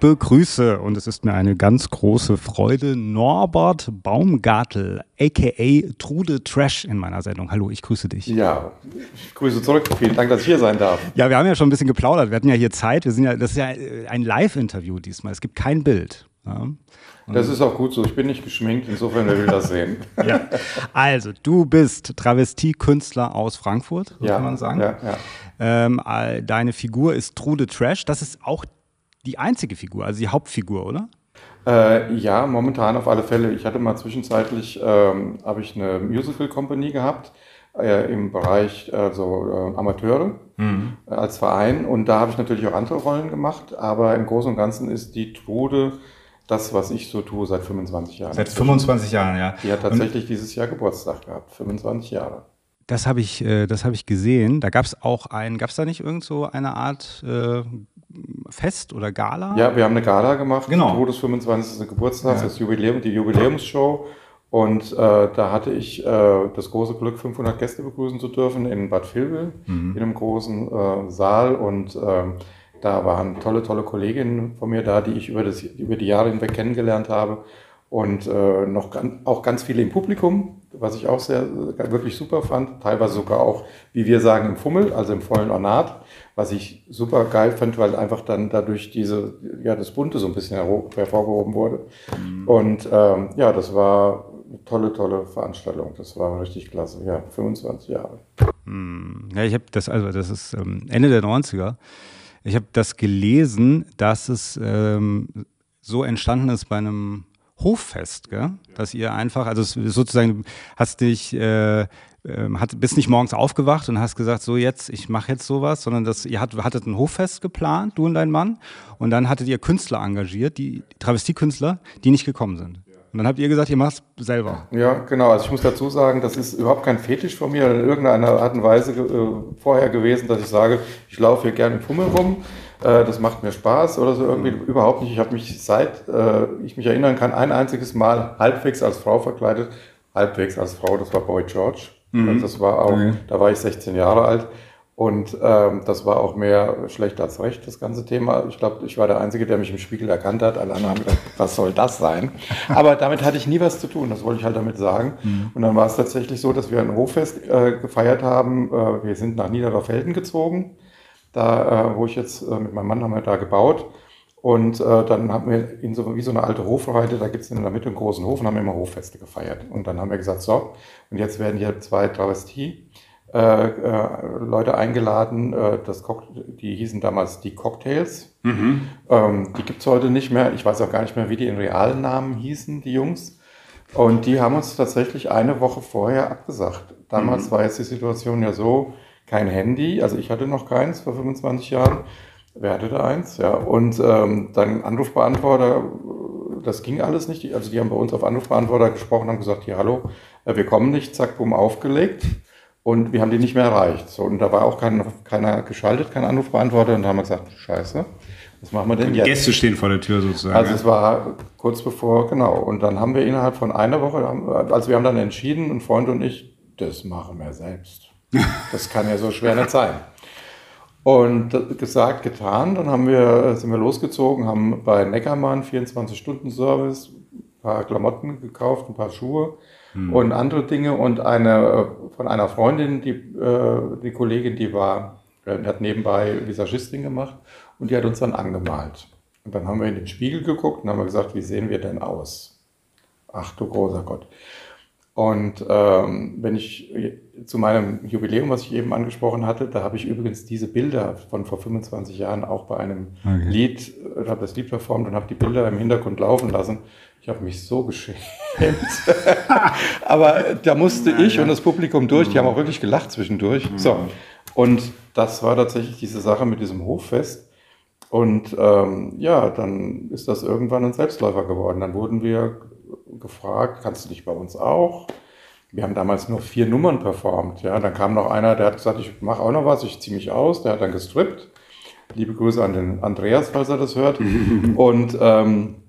begrüße, und es ist mir eine ganz große Freude, Norbert Baumgartel, a.k.a. Trude Trash in meiner Sendung. Hallo, ich grüße dich. Ja, ich grüße zurück. Vielen Dank, dass ich hier sein darf. Ja, wir haben ja schon ein bisschen geplaudert. Wir hatten ja hier Zeit. Wir sind ja, das ist ja ein Live-Interview diesmal. Es gibt kein Bild. Ja. Das ist auch gut so. Ich bin nicht geschminkt, insofern wer will das sehen. Ja. Also, du bist Travestie-Künstler aus Frankfurt, ja, kann man sagen. Ja. Ähm, deine Figur ist Trude Trash. Das ist auch die einzige Figur, also die Hauptfigur, oder? Äh, ja, momentan auf alle Fälle. Ich hatte mal zwischenzeitlich, ähm, habe ich eine Musical Company gehabt äh, im Bereich also äh, Amateure mhm. Als Verein und da habe ich natürlich auch andere Rollen gemacht, aber im Großen und Ganzen ist die Trude das, was ich so tue seit 25 Jahren. Seit 25 Jahren, ja. Die hat tatsächlich und dieses Jahr Geburtstag gehabt, 25 Jahre. Das habe ich, äh, das habe ich gesehen. Da gab es auch ein, gab es da nicht irgend so eine Art äh, Fest oder Gala? Ja, wir haben eine Gala gemacht. Genau. Todes 25. Geburtstag, ja. das Jubiläum, die Jubiläumsshow. Und äh, da hatte ich äh, das große Glück, 500 Gäste begrüßen zu dürfen in Bad Vilbel, mhm. in einem großen äh, Saal. Und äh, da waren tolle, tolle Kolleginnen von mir da, die ich über, das, über die Jahre hinweg kennengelernt habe und äh, noch ganz, auch ganz viele im Publikum, was ich auch sehr wirklich super fand, teilweise sogar auch, wie wir sagen, im Fummel, also im vollen Ornat, was ich super geil fand, weil einfach dann dadurch diese, ja, das Bunte so ein bisschen hervorgehoben wurde. Mhm. Und ähm, ja, das war eine tolle, tolle Veranstaltung. Das war richtig klasse. Ja, 25 Jahre. Mhm. Ja, ich habe das, also das ist ähm, Ende der 90er. Ich habe das gelesen, dass es ähm, so entstanden ist bei einem Hoffest, gell? dass ihr einfach, also sozusagen hast dich, äh, ähm, hat, bist nicht morgens aufgewacht und hast gesagt, so jetzt, ich mache jetzt sowas, sondern dass ihr hat, hattet ein Hoffest geplant, du und dein Mann, und dann hattet ihr Künstler engagiert, die Travestiekünstler, die nicht gekommen sind. Und dann habt ihr gesagt, ihr macht es selber. Ja, genau. Also ich muss dazu sagen, das ist überhaupt kein Fetisch von mir in irgendeiner Art und Weise äh, vorher gewesen, dass ich sage, ich laufe hier gerne im Fummel rum äh, das macht mir Spaß oder so irgendwie mhm. überhaupt nicht. Ich habe mich seit äh, ich mich erinnern kann ein einziges Mal halbwegs als Frau verkleidet, halbwegs als Frau. Das war Boy George. Mhm. Also das war auch, mhm. da war ich 16 Jahre alt. Und ähm, das war auch mehr schlecht als recht, das ganze Thema. Ich glaube, ich war der Einzige, der mich im Spiegel erkannt hat. Alle anderen haben gedacht, was soll das sein? Aber damit hatte ich nie was zu tun, das wollte ich halt damit sagen. Mhm. Und dann war es tatsächlich so, dass wir ein Hochfest äh, gefeiert haben. Äh, wir sind nach Niedererfelden gezogen da, äh, wo ich jetzt äh, mit meinem Mann haben wir da gebaut. Und äh, dann haben wir in so, wie so eine alte Hofreite, da gibt es in der Mitte einen großen Hof und haben immer Hoffeste gefeiert. Und dann haben wir gesagt, so, und jetzt werden hier zwei Travestie Leute eingeladen, äh, das die hießen damals die Cocktails. Mhm. Ähm, die gibt's heute nicht mehr. Ich weiß auch gar nicht mehr, wie die in realen Namen hießen, die Jungs. Und die haben uns tatsächlich eine Woche vorher abgesagt. Damals mhm. war jetzt die Situation ja so, kein Handy, also ich hatte noch keins vor 25 Jahren. Wer hatte da eins? Ja, und ähm, dann Anrufbeantworter, das ging alles nicht. Also die haben bei uns auf Anrufbeantworter gesprochen, haben gesagt, hier, hallo, äh, wir kommen nicht, zack, bumm, aufgelegt. Und wir haben die nicht mehr erreicht. So, und da war auch kein, keiner geschaltet, kein Anrufbeantworter. Und da haben wir gesagt, scheiße, was machen wir denn jetzt? Die Gäste stehen vor der Tür sozusagen. Also es war kurz bevor, genau. Und dann haben wir innerhalb von einer Woche, also wir haben dann entschieden, ein Freund und ich, das machen wir selbst. Das kann ja so schwer nicht sein. Und gesagt, getan, dann haben wir, sind wir losgezogen, haben bei Neckermann 24-Stunden-Service ein paar Klamotten gekauft, ein paar Schuhe hm. und andere Dinge. Und eine von einer Freundin, die, äh, die Kollegin, die war, die hat nebenbei Visagistin gemacht und die hat uns dann angemalt. Und dann haben wir in den Spiegel geguckt und haben gesagt, wie sehen wir denn aus? Ach du großer Gott. Und ähm, wenn ich zu meinem Jubiläum, was ich eben angesprochen hatte, da habe ich übrigens diese Bilder von vor 25 Jahren auch bei einem okay. Lied, äh, habe das Lied performt und habe die Bilder im Hintergrund laufen lassen. Ich habe mich so geschämt. Aber da musste ja, ich ja. und das Publikum durch, die haben auch wirklich gelacht zwischendurch. Mhm. So. Und das war tatsächlich diese Sache mit diesem Hoffest. Und ähm, ja, dann ist das irgendwann ein Selbstläufer geworden. Dann wurden wir gefragt, kannst du dich bei uns auch? Wir haben damals nur vier Nummern performt. Ja, dann kam noch einer, der hat gesagt, ich mache auch noch was, ich ziehe mich aus. Der hat dann gestrippt. Liebe Grüße an den Andreas, falls er das hört. und, ähm,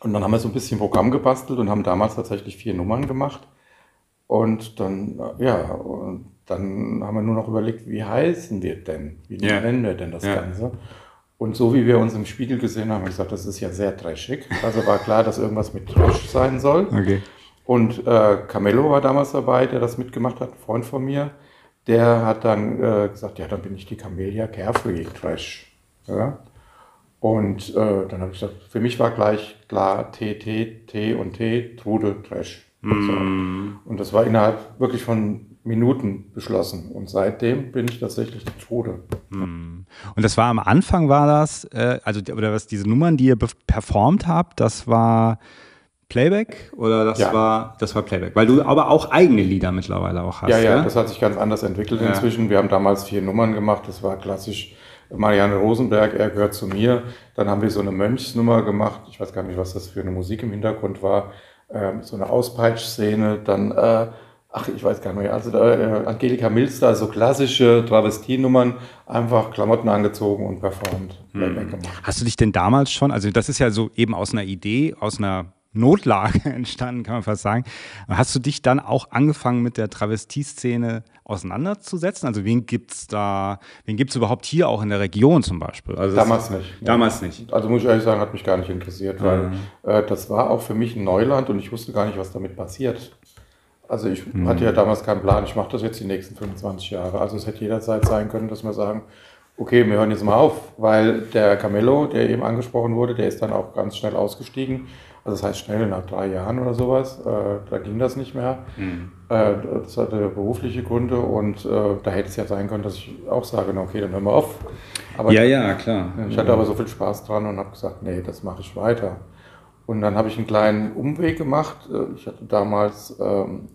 und dann haben wir so ein bisschen Programm gebastelt und haben damals tatsächlich vier Nummern gemacht. Und dann, ja, und dann haben wir nur noch überlegt, wie heißen wir denn? Wie ja. nennen wir denn das ja. Ganze? Und so wie wir uns im Spiegel gesehen haben, haben wir gesagt, das ist ja sehr trashig. Also war klar, dass irgendwas mit Trash sein soll. Okay. Und äh, Camello war damals dabei, der das mitgemacht hat, ein Freund von mir. Der hat dann äh, gesagt, ja, dann bin ich die Camellia Carefree Trash. Ja? Und äh, dann habe ich gesagt, für mich war gleich klar T, T, T und T, Trude, Trash. So. Und das war innerhalb wirklich von Minuten beschlossen. Und seitdem bin ich tatsächlich die Trude. Und das war am Anfang war das, äh, also oder was diese Nummern, die ihr performt habt, das war Playback oder das Ja. war das war Playback, weil du aber auch eigene Lieder mittlerweile auch hast. Ja, ja, gell? das hat sich ganz anders entwickelt Ja. inzwischen. Wir haben damals vier Nummern gemacht. Das war klassisch Marianne Rosenberg, er gehört zu mir. Dann haben wir so eine Mönchsnummer gemacht. Ich weiß gar nicht, was das für eine Musik im Hintergrund war. Ähm, so eine Auspeitschszene. Dann, äh, ach, ich weiß gar nicht mehr. Also äh, Angelika Milster, so klassische Travestienummern, einfach Klamotten angezogen und performt. Gemacht. Hast du dich denn damals schon, also das ist ja so eben aus einer Idee, aus einer Notlage entstanden, kann man fast sagen. Hast du dich dann auch angefangen mit der Travestie-Szene auseinanderzusetzen? Also wen gibt's da, wen gibt's überhaupt hier auch in der Region zum Beispiel? Also Damals nicht. Damals nicht. Also muss ich ehrlich sagen, hat mich gar nicht interessiert, weil äh, das war auch für mich ein Neuland und ich wusste gar nicht, was damit passiert. Also ich hatte ja damals keinen Plan, ich mache das jetzt die nächsten 25 Jahre. Also es hätte jederzeit sein können, dass wir sagen, okay, wir hören jetzt mal auf, weil der Camello, der eben angesprochen wurde, der ist dann auch ganz schnell ausgestiegen. Also das heißt schnell nach drei Jahren oder sowas, äh, da ging das nicht mehr. Äh, das hatte berufliche Gründe und äh, da hätte es ja sein können, dass ich auch sage, na okay, dann hören wir auf. Aber Ja, ja, klar. ich hatte aber so viel Spaß dran und habe gesagt, nee, das mache ich weiter. Und dann habe ich einen kleinen Umweg gemacht. Äh, Ich hatte damals ähm,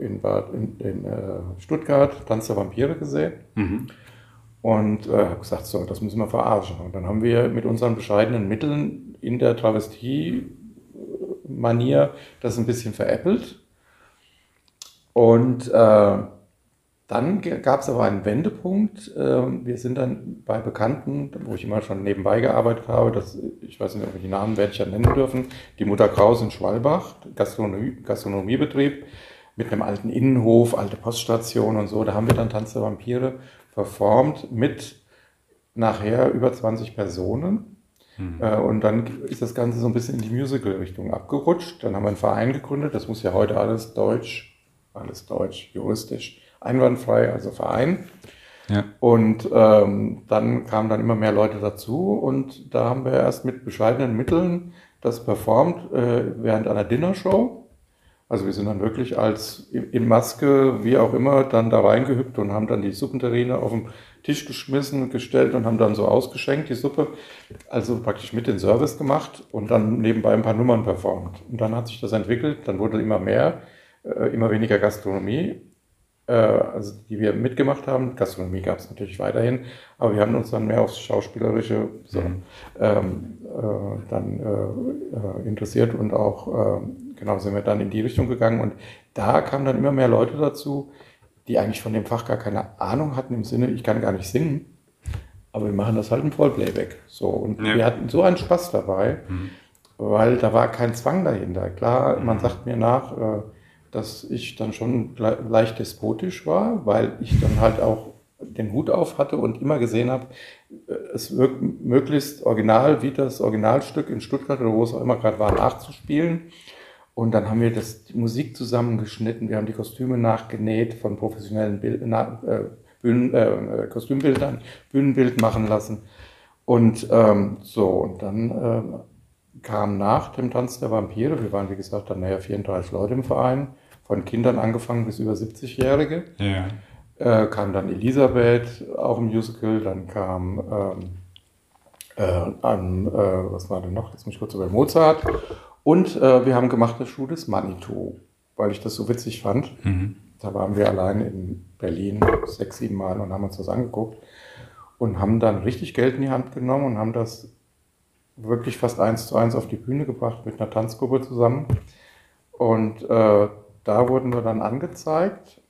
in, Bad, in, in äh, Stuttgart Tanz der Vampire gesehen und äh, habe gesagt, so, das müssen wir verarschen. Und dann haben wir mit unseren bescheidenen Mitteln in der Travestie-Manier das ein bisschen veräppelt. Und äh, dann gab es aber einen Wendepunkt. Ähm, Wir sind dann bei Bekannten, wo ich immer schon nebenbei gearbeitet habe, das, ich weiß nicht, ob wir die Namen werde ich ja nennen dürfen, die Mutter Kraus in Schwalbach, Gastronomie, Gastronomiebetrieb mit einem alten Innenhof, alte Poststation und so. Da haben wir dann Tanz der Vampire performt mit nachher über 20 Personen. Äh, Und dann ist das Ganze so ein bisschen in die Musical-Richtung abgerutscht. Dann haben wir einen Verein gegründet. Das muss ja heute alles deutsch, alles deutsch, juristisch, einwandfrei, also Verein. Ja. Und ähm, dann kamen dann immer mehr Leute dazu und da haben wir erst mit bescheidenen Mitteln das performt äh, während einer Dinnershow. Also wir sind dann wirklich als in Maske, wie auch immer, dann da reingehüpft und haben dann die Suppenterrine auf den Tisch geschmissen, gestellt und haben dann so ausgeschenkt, die Suppe. Also praktisch mit den Service gemacht und dann nebenbei ein paar Nummern performt. Und dann hat sich das entwickelt, dann wurde immer mehr, äh, immer weniger Gastronomie, äh, also die wir mitgemacht haben. Gastronomie gab es natürlich weiterhin, aber wir haben uns dann mehr aufs Schauspielerische so, ähm, äh, dann äh, äh, interessiert und auch, äh, genau, sind wir dann in die Richtung gegangen und da kamen dann immer mehr Leute dazu, die eigentlich von dem Fach gar keine Ahnung hatten im Sinne, ich kann gar nicht singen, aber wir machen das halt im Vollplayback. So, und Ja. wir hatten so einen Spaß dabei, weil da war kein Zwang dahinter. Klar, man sagt mir nach, äh, dass ich dann schon le leicht despotisch war, weil ich dann halt auch den Hut auf hatte und immer gesehen habe, äh, es wirkt möglichst original, wie das Originalstück in Stuttgart oder wo es auch immer gerade war, nachzuspielen. Und dann haben wir das, die Musik zusammengeschnitten, wir haben die Kostüme nachgenäht von professionellen Bild, na, äh, Bühnen, äh, Kostümbildern, Bühnenbild machen lassen. Und ähm, so, und dann ähm, kam nach dem Tanz der Vampire, wir waren wie gesagt dann nachher 34 Leute im Verein, von Kindern angefangen bis über 70-Jährige, Ja. äh, kam dann Elisabeth, auch im Musical, dann kam ähm, äh, an, äh, was war denn noch, jetzt muss ich kurz über Mozart und äh, wir haben gemacht das Schuh des Manitou, weil ich das so witzig fand. Da waren wir allein in Berlin sechs, sieben Mal und haben uns das angeguckt und haben dann richtig Geld in die Hand genommen und haben das wirklich fast eins zu eins auf die Bühne gebracht mit einer Tanzgruppe zusammen. Und äh, da wurden wir dann angezeigt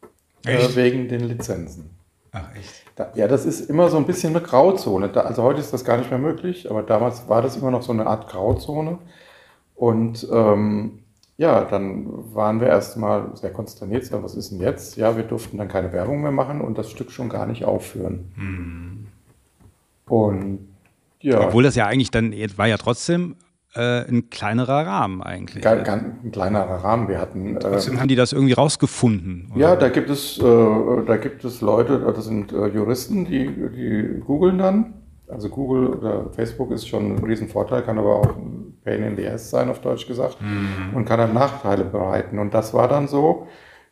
äh, wegen den Lizenzen. Ach, echt? Da, ja, das ist immer so ein bisschen eine Grauzone. Da, also heute ist das gar nicht mehr möglich, aber damals war das immer noch so eine Art Grauzone. Und ähm, ja, dann waren wir erstmal sehr konsterniert. Was ist denn jetzt? Ja, wir durften dann keine Werbung mehr machen und das Stück schon gar nicht aufführen. Und Ja. Obwohl das ja eigentlich dann, war ja trotzdem äh, ein kleinerer Rahmen eigentlich. Ganz, ganz ein kleinerer Rahmen. Wir hatten. Äh, Trotzdem äh, haben die das irgendwie rausgefunden. Oder? Ja, da gibt es, äh, da gibt es Leute, das sind äh, Juristen, die, die googeln dann. Also Google oder Facebook ist schon ein Riesenvorteil, kann aber auch ein Pain in the Ass sein, auf Deutsch gesagt, mhm. und kann dann Nachteile bereiten. Und das war dann so.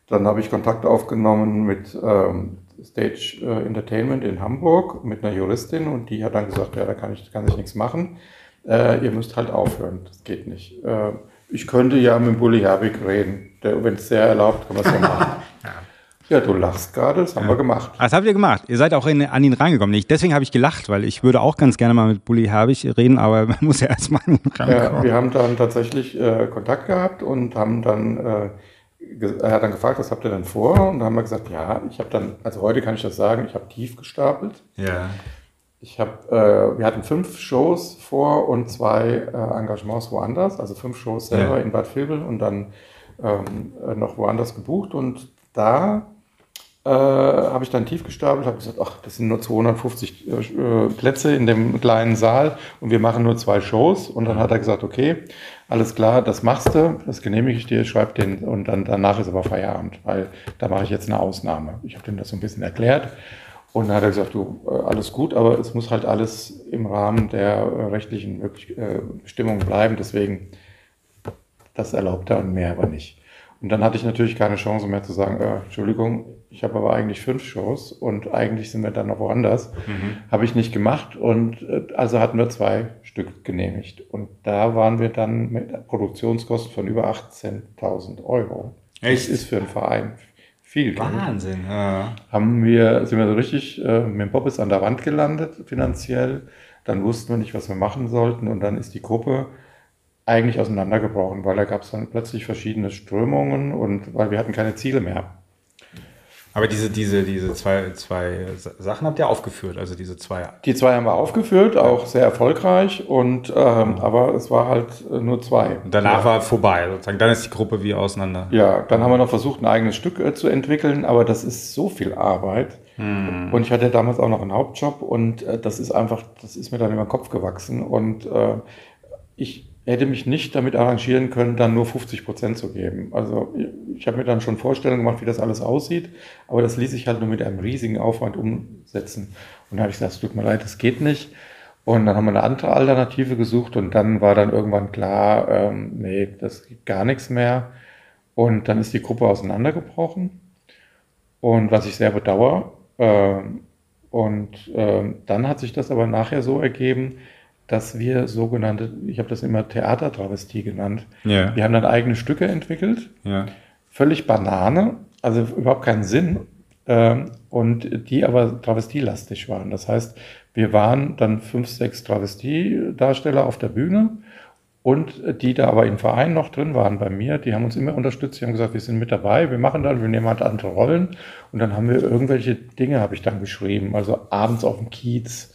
Dann habe ich Kontakt aufgenommen mit ähm, Stage äh, Entertainment in Hamburg mit einer Juristin und die hat dann gesagt, ja, da kann ich, kann ich nichts machen. Äh, ihr müsst halt aufhören, das geht nicht. Äh, ich könnte ja mit Bully Herbig reden. Wenn es sehr erlaubt, kann man es ja machen. ja. Ja, du lachst gerade, das haben ja. wir gemacht. Das habt ihr gemacht. Ihr seid auch in, an ihn rangekommen. Nicht? Deswegen habe ich gelacht, weil ich würde auch ganz gerne mal mit Bully Herbig reden, aber man muss ja erstmal rankommen. Ja, wir haben dann tatsächlich äh, Kontakt gehabt und haben dann äh, er hat dann gefragt, was habt ihr denn vor? Und dann haben wir gesagt, ja, ich habe dann, also heute kann ich das sagen, ich habe tief gestapelt. Ja. Ich habe, äh, wir hatten fünf Shows vor und zwei äh, Engagements woanders, also fünf Shows selber ja. in Bad Vilbel und dann ähm, noch woanders gebucht und da äh, habe ich dann tief gestapelt, habe gesagt, ach, das sind nur 250 äh, Plätze in dem kleinen Saal und wir machen nur zwei Shows. Und dann hat er gesagt, okay, alles klar, das machst du, das genehmige ich dir, schreib den und dann danach ist aber Feierabend, weil da mache ich jetzt eine Ausnahme. Ich habe dem das so ein bisschen erklärt. Und dann hat er gesagt, du, äh, alles gut, aber es muss halt alles im Rahmen der äh, rechtlichen Bestimmungen bleiben. Deswegen, das erlaubt er und mehr aber nicht. Und dann hatte ich natürlich keine Chance mehr zu sagen, äh, Entschuldigung, ich habe aber eigentlich fünf Shows und eigentlich sind wir dann noch woanders. Mhm. Habe ich nicht gemacht und äh, also hatten wir zwei Stück genehmigt. Und da waren wir dann mit Produktionskosten von über 18.000 Euro. Echt? Das ist für einen Verein viel Geld. Wahnsinn, ja. Haben wir, sind wir so richtig äh, mit dem Bob ist an der Wand gelandet finanziell. Dann wussten wir nicht, was wir machen sollten und dann ist die Gruppe eigentlich auseinandergebrochen, weil da gab es dann plötzlich verschiedene Strömungen und weil wir hatten keine Ziele mehr. Aber diese, diese, diese zwei, zwei Sachen habt ihr aufgeführt, also diese zwei. Die zwei haben wir aufgeführt, auch sehr erfolgreich, und ähm, aber es war halt äh, nur zwei. Und danach ja. war vorbei, sozusagen. Dann ist die Gruppe wie auseinander. Ja, dann haben wir noch versucht, ein eigenes Stück äh, zu entwickeln, aber das ist so viel Arbeit. Hm. Und ich hatte damals auch noch einen Hauptjob und äh, das ist einfach, das ist mir dann über den Kopf gewachsen. Und äh, ich hätte mich nicht damit arrangieren können, dann nur 50 Prozent zu geben. Also ich habe mir dann schon Vorstellungen gemacht, wie das alles aussieht, aber das ließ sich halt nur mit einem riesigen Aufwand umsetzen. Und da habe ich gesagt, es tut mir leid, das geht nicht. Und dann haben wir eine andere Alternative gesucht und dann war dann irgendwann klar, ähm, nee, das gibt gar nichts mehr. Und dann ist die Gruppe auseinandergebrochen. Und was ich sehr bedauere. Ähm, und ähm, dann hat sich das aber nachher so ergeben, dass wir sogenannte, ich habe das immer Theatertravestie genannt, ja. wir haben dann eigene Stücke entwickelt, ja. völlig Banane, also überhaupt keinen Sinn, ähm, und die aber travestielastig waren. Das heißt, wir waren dann fünf, sechs Travestiedarsteller auf der Bühne und die da aber im Verein noch drin waren bei mir, die haben uns immer unterstützt, die haben gesagt, wir sind mit dabei, wir machen dann, wir nehmen halt andere Rollen und dann haben wir irgendwelche Dinge, habe ich dann geschrieben, also abends auf dem Kiez,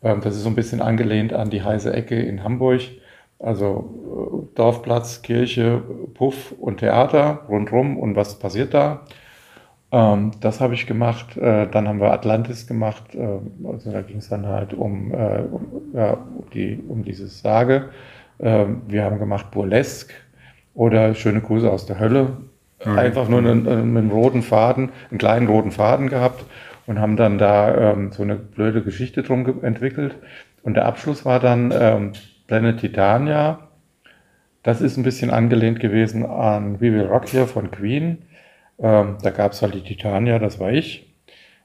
das ist so ein bisschen angelehnt an die heiße Ecke in Hamburg. Also äh, Dorfplatz, Kirche, Puff und Theater rundrum und was passiert da? Ähm, das habe ich gemacht. Äh, dann haben wir Atlantis gemacht. Ähm, also da ging es dann halt um, äh, um, ja, um, die, um dieses Sage. wir haben gemacht Burlesque oder Schöne Grüße aus der Hölle. Einfach nur einen, einen roten Faden, einen kleinen roten Faden gehabt und haben dann da ähm, so eine blöde Geschichte drum entwickelt. Und der Abschluss war dann ähm, Planet Titania. Das ist ein bisschen angelehnt gewesen an We Will Rock Here von Queen. Ähm, da gab es halt die Titania, das war ich,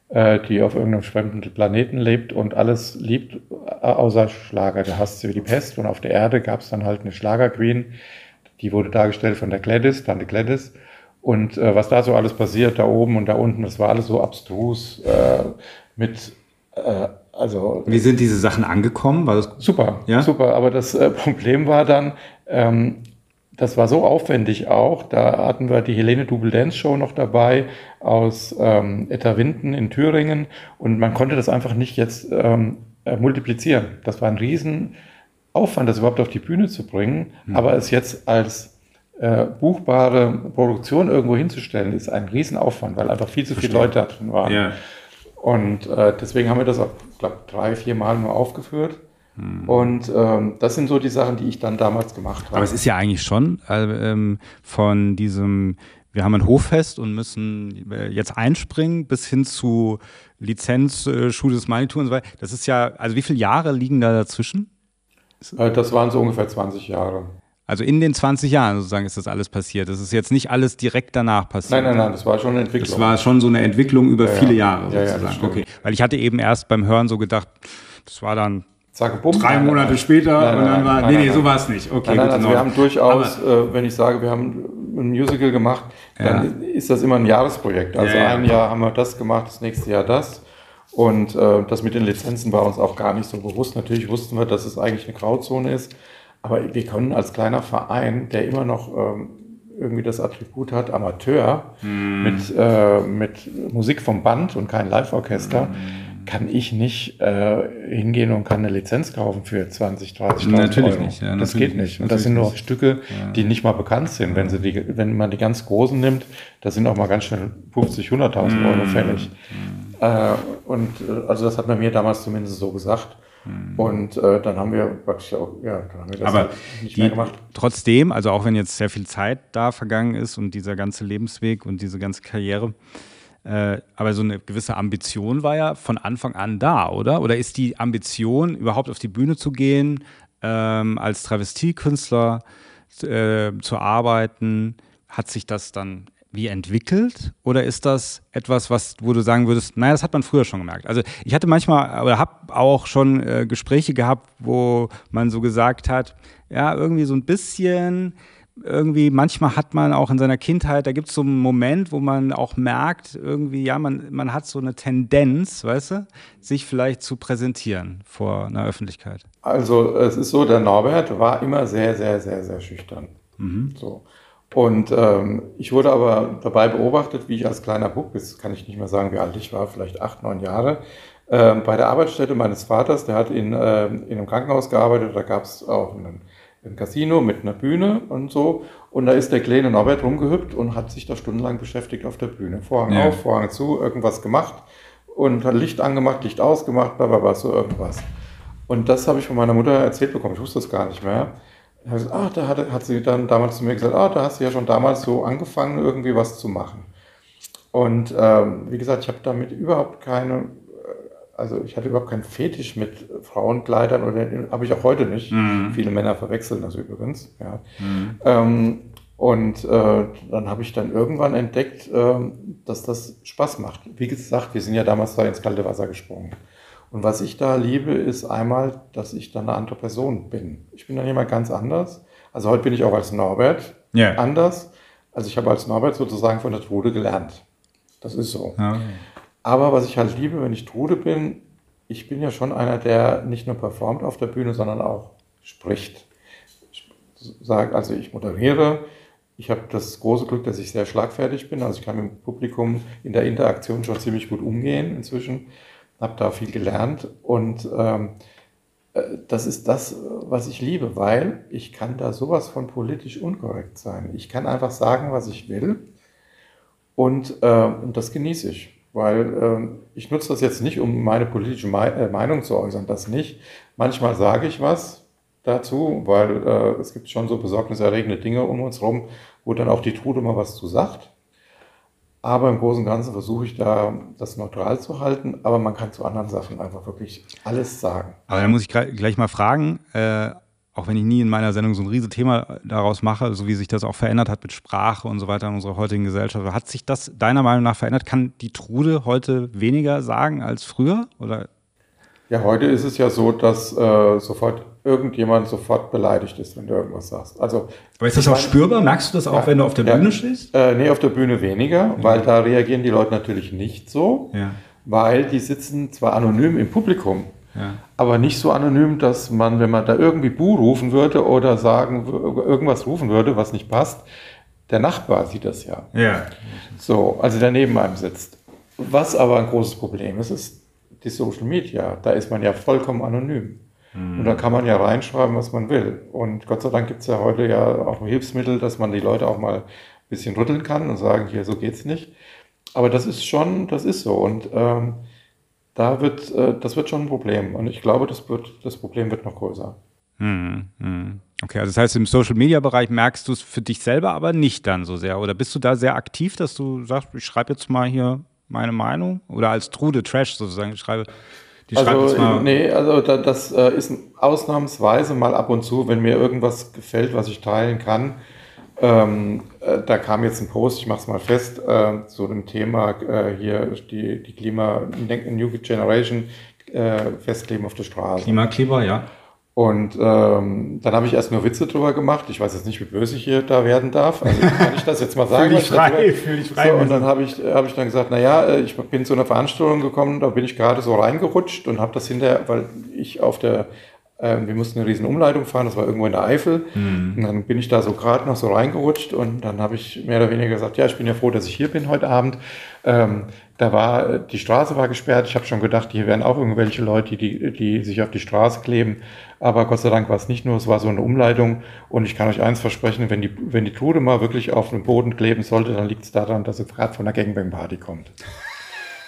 äh, die auf irgendeinem fremden Planeten lebt und alles liebt äh, außer Schlager. Da hasst sie wie die Pest. Und auf der Erde gab es dann halt eine Schlager-Queen. Die wurde dargestellt von der Gladys, Tante Gladys. Und äh, was da so alles passiert, da oben und da unten, das war alles so abstrus äh, mit, äh, also. Wie sind diese Sachen angekommen? War das super, ja? super. Aber das äh, Problem war dann, ähm, das war so aufwendig auch. Da hatten wir die Helene Double Dance Show noch dabei aus ähm, Etterwinden in Thüringen und man konnte das einfach nicht jetzt ähm, äh, multiplizieren. Das war ein Riesenaufwand, das überhaupt auf die Bühne zu bringen, mhm. aber es jetzt als äh, buchbare Produktion irgendwo hinzustellen, ist ein Riesenaufwand, weil einfach viel zu viele Leute da drin waren. Ja. Und äh, deswegen haben wir das auch, glaube drei, vier Mal nur aufgeführt. Hm. Und ähm, das sind so die Sachen, die ich dann damals gemacht habe. Aber es ist ja eigentlich schon äh, ähm, von diesem, wir haben ein Hoffest und müssen äh, jetzt einspringen, bis hin zu Lizenz, äh, Schule des Manitou und so weiter. Das ist ja, also wie viele Jahre liegen da dazwischen? Äh, das waren so ungefähr 20 Jahre. Also in den 20 Jahren sozusagen ist das alles passiert. Das ist jetzt nicht alles direkt danach passiert. Nein, nein, nein, das war schon eine Entwicklung. Das war schon so eine Entwicklung über ja, viele ja. Jahre Ja, ja, sozusagen. stimmt. okay. Weil ich hatte eben erst beim Hören so gedacht, das war dann Zack, bumm. drei Monate nein. später Nein, und dann nein, war, nein, nee, nein, nee, so war es nicht. Okay, Nein, also wir haben durchaus, äh, wenn ich sage, wir haben ein Musical gemacht, dann ist das immer ein Jahresprojekt. Also Ja, ja. ein Jahr haben wir das gemacht, das nächste Jahr das. Und äh, das mit den Lizenzen war uns auch gar nicht so bewusst. Natürlich wussten wir, dass es eigentlich eine Grauzone ist. Aber wir können als kleiner Verein, der immer noch ähm, irgendwie das Attribut hat, Amateur, Hm. mit, äh, mit Musik vom Band und kein Live-Orchester, Hm. kann ich nicht äh, hingehen und kann eine Lizenz kaufen für 20, 30 Natürlich Euro. nicht, ja, das natürlich geht nicht. Und das sind nur Stücke, die nicht mal bekannt sind. Wenn, sie die, wenn man die ganz großen nimmt, da sind auch mal ganz schnell 50, 100.000 Hm. Euro fällig. Äh, und äh, also das hat man mir damals zumindest so gesagt. Und äh, dann haben wir praktisch auch, ja, dann haben wir das. Aber nicht die, mehr gemacht. trotzdem, also auch wenn jetzt sehr viel Zeit da vergangen ist und dieser ganze Lebensweg und diese ganze Karriere, äh, aber so eine gewisse Ambition war ja von Anfang an da, oder? Oder ist die Ambition, überhaupt auf die Bühne zu gehen, ähm, als Travestiekünstler äh, zu arbeiten, hat sich das dann wie entwickelt? Oder ist das etwas, was, wo du sagen würdest, naja, das hat man früher schon gemerkt? Also ich hatte manchmal oder habe auch schon äh, Gespräche gehabt, wo man so gesagt hat, ja, irgendwie so ein bisschen, irgendwie, manchmal hat man auch in seiner Kindheit, da gibt es so einen Moment, wo man auch merkt, irgendwie, ja, man, man hat so eine Tendenz, weißt du, sich vielleicht zu präsentieren vor einer Öffentlichkeit. Also es ist so, der Norbert war immer sehr, sehr, sehr, sehr schüchtern. So. Und ähm, ich wurde aber dabei beobachtet, wie ich als kleiner Bub, jetzt kann ich nicht mehr sagen, wie alt ich war, vielleicht acht, neun Jahre, ähm, bei der Arbeitsstätte meines Vaters, der hat in, ähm, in einem Krankenhaus gearbeitet, da gab es auch ein, ein Casino mit einer Bühne und so. Und da ist der kleine Norbert rumgehüpft und hat sich da stundenlang beschäftigt auf der Bühne. Vorhang Ja. auf, Vorhang zu, irgendwas gemacht und hat Licht angemacht, Licht ausgemacht, bla bla bla, so irgendwas. Und das habe ich von meiner Mutter erzählt bekommen, ich wusste das gar nicht mehr. Da hat, sie gesagt, ah, da hat, hat sie dann damals zu mir gesagt, ah, da hast du ja schon damals so angefangen, irgendwie was zu machen. Und ähm, wie gesagt, ich habe damit überhaupt keine, äh, also ich hatte überhaupt keinen Fetisch mit Frauenkleidern oder habe ich auch heute nicht. Viele Männer verwechseln das übrigens. Ja. Ähm, und äh, dann habe ich dann irgendwann entdeckt, ähm, dass das Spaß macht. Wie gesagt, wir sind ja damals da ins kalte Wasser gesprungen. Und was ich da liebe, ist einmal, dass ich dann eine andere Person bin. Ich bin dann jemand ganz anders. Also heute bin ich auch als Norbert Ja. anders. Also ich habe als Norbert sozusagen von der Trude gelernt. Das ist so. Ja. Aber was ich halt liebe, wenn ich Trude bin, ich bin ja schon einer, der nicht nur performt auf der Bühne, sondern auch spricht. Ich sage, also ich moderiere. Ich habe das große Glück, dass ich sehr schlagfertig bin. Also ich kann mit dem Publikum in der Interaktion schon ziemlich gut umgehen inzwischen. Habe da viel gelernt und ähm, äh, das ist das, was ich liebe, weil ich kann da sowas von politisch unkorrekt sein. Ich kann einfach sagen, was ich will und, äh, und das genieße ich, weil ähm, ich nutze das jetzt nicht, um meine politische Mei äh, Meinung zu äußern, das nicht. Manchmal sage ich was dazu, weil äh, es gibt schon so besorgniserregende Dinge um uns herum, wo dann auch die Trude mal was zu sagt. Aber im Großen und Ganzen versuche ich da das neutral zu halten, aber man kann zu anderen Sachen einfach wirklich alles sagen. Aber da muss ich gleich mal fragen, äh, auch wenn ich nie in meiner Sendung so ein riesen Thema daraus mache, so wie sich das auch verändert hat mit Sprache und so weiter in unserer heutigen Gesellschaft. Hat sich das deiner Meinung nach verändert? Kann die Trude heute weniger sagen als früher? Oder? Ja, heute ist es ja so, dass äh, sofort irgendjemand sofort beleidigt ist, wenn du irgendwas sagst. Also, Aber ist das auch spürbar? Merkst du das auch, wenn du auf der Ja. äh, nee, auf der Bühne weniger, weil da reagieren die Leute natürlich nicht so, Ja. weil die sitzen zwar anonym im Publikum, Ja. aber nicht so anonym, dass man, wenn man da irgendwie Bu rufen würde oder sagen, irgendwas rufen würde, was nicht passt, der Nachbar sieht das ja. Ja. So, also der neben einem sitzt. Was aber ein großes Problem ist, ist die Social Media. Da ist man ja vollkommen anonym. Und da kann man ja reinschreiben, was man will. Und Gott sei Dank gibt es ja heute ja auch Hilfsmittel, dass man die Leute auch mal ein bisschen rütteln kann und sagen, hier, so geht's nicht. Aber das ist schon, das ist so. Und ähm, da wird, äh, das wird schon ein Problem. Und ich glaube, das, wird, das Problem wird noch größer. Hm, hm. Okay, also das heißt, im Social-Media-Bereich merkst du es für dich selber aber nicht dann so sehr. Oder bist du da sehr aktiv, dass du sagst, ich schreibe jetzt mal hier meine Meinung? Oder als Trude Trash sozusagen, ich schreibe, die also, mal. Nee, also da, das äh, ist ausnahmsweise mal ab und zu, wenn mir irgendwas gefällt, was ich teilen kann. Ähm, äh, da kam jetzt ein Post, ich mache es mal fest, äh, zu dem Thema äh, hier die, die Klima New Generation äh, festkleben auf der Straße. Klimakleber, ja. Und ähm, dann habe ich erst nur Witze drüber gemacht. Ich weiß jetzt nicht, wie böse ich hier da werden darf. Also kann ich das jetzt mal sagen? fühl dich frei, fühl dich frei. So, und dann habe ich, hab ich dann gesagt, na ja, äh, ich bin zu einer Veranstaltung gekommen, da bin ich gerade so reingerutscht und habe das hinterher, weil ich auf der ähm, wir mussten eine riesen Umleitung fahren, das war irgendwo in der Eifel. Mhm. Und dann bin ich da so gerade noch so reingerutscht und dann habe ich mehr oder weniger gesagt, ja, ich bin ja froh, dass ich hier bin heute Abend. Ähm, da war, die Straße war gesperrt. Ich habe schon gedacht, hier wären auch irgendwelche Leute, die, die sich auf die Straße kleben. Aber Gott sei Dank war es nicht nur, es war so eine Umleitung. Und ich kann euch eins versprechen, wenn die, wenn die Trude mal wirklich auf dem Boden kleben sollte, dann liegt es daran, dass sie gerade von der Gangbang-Party kommt.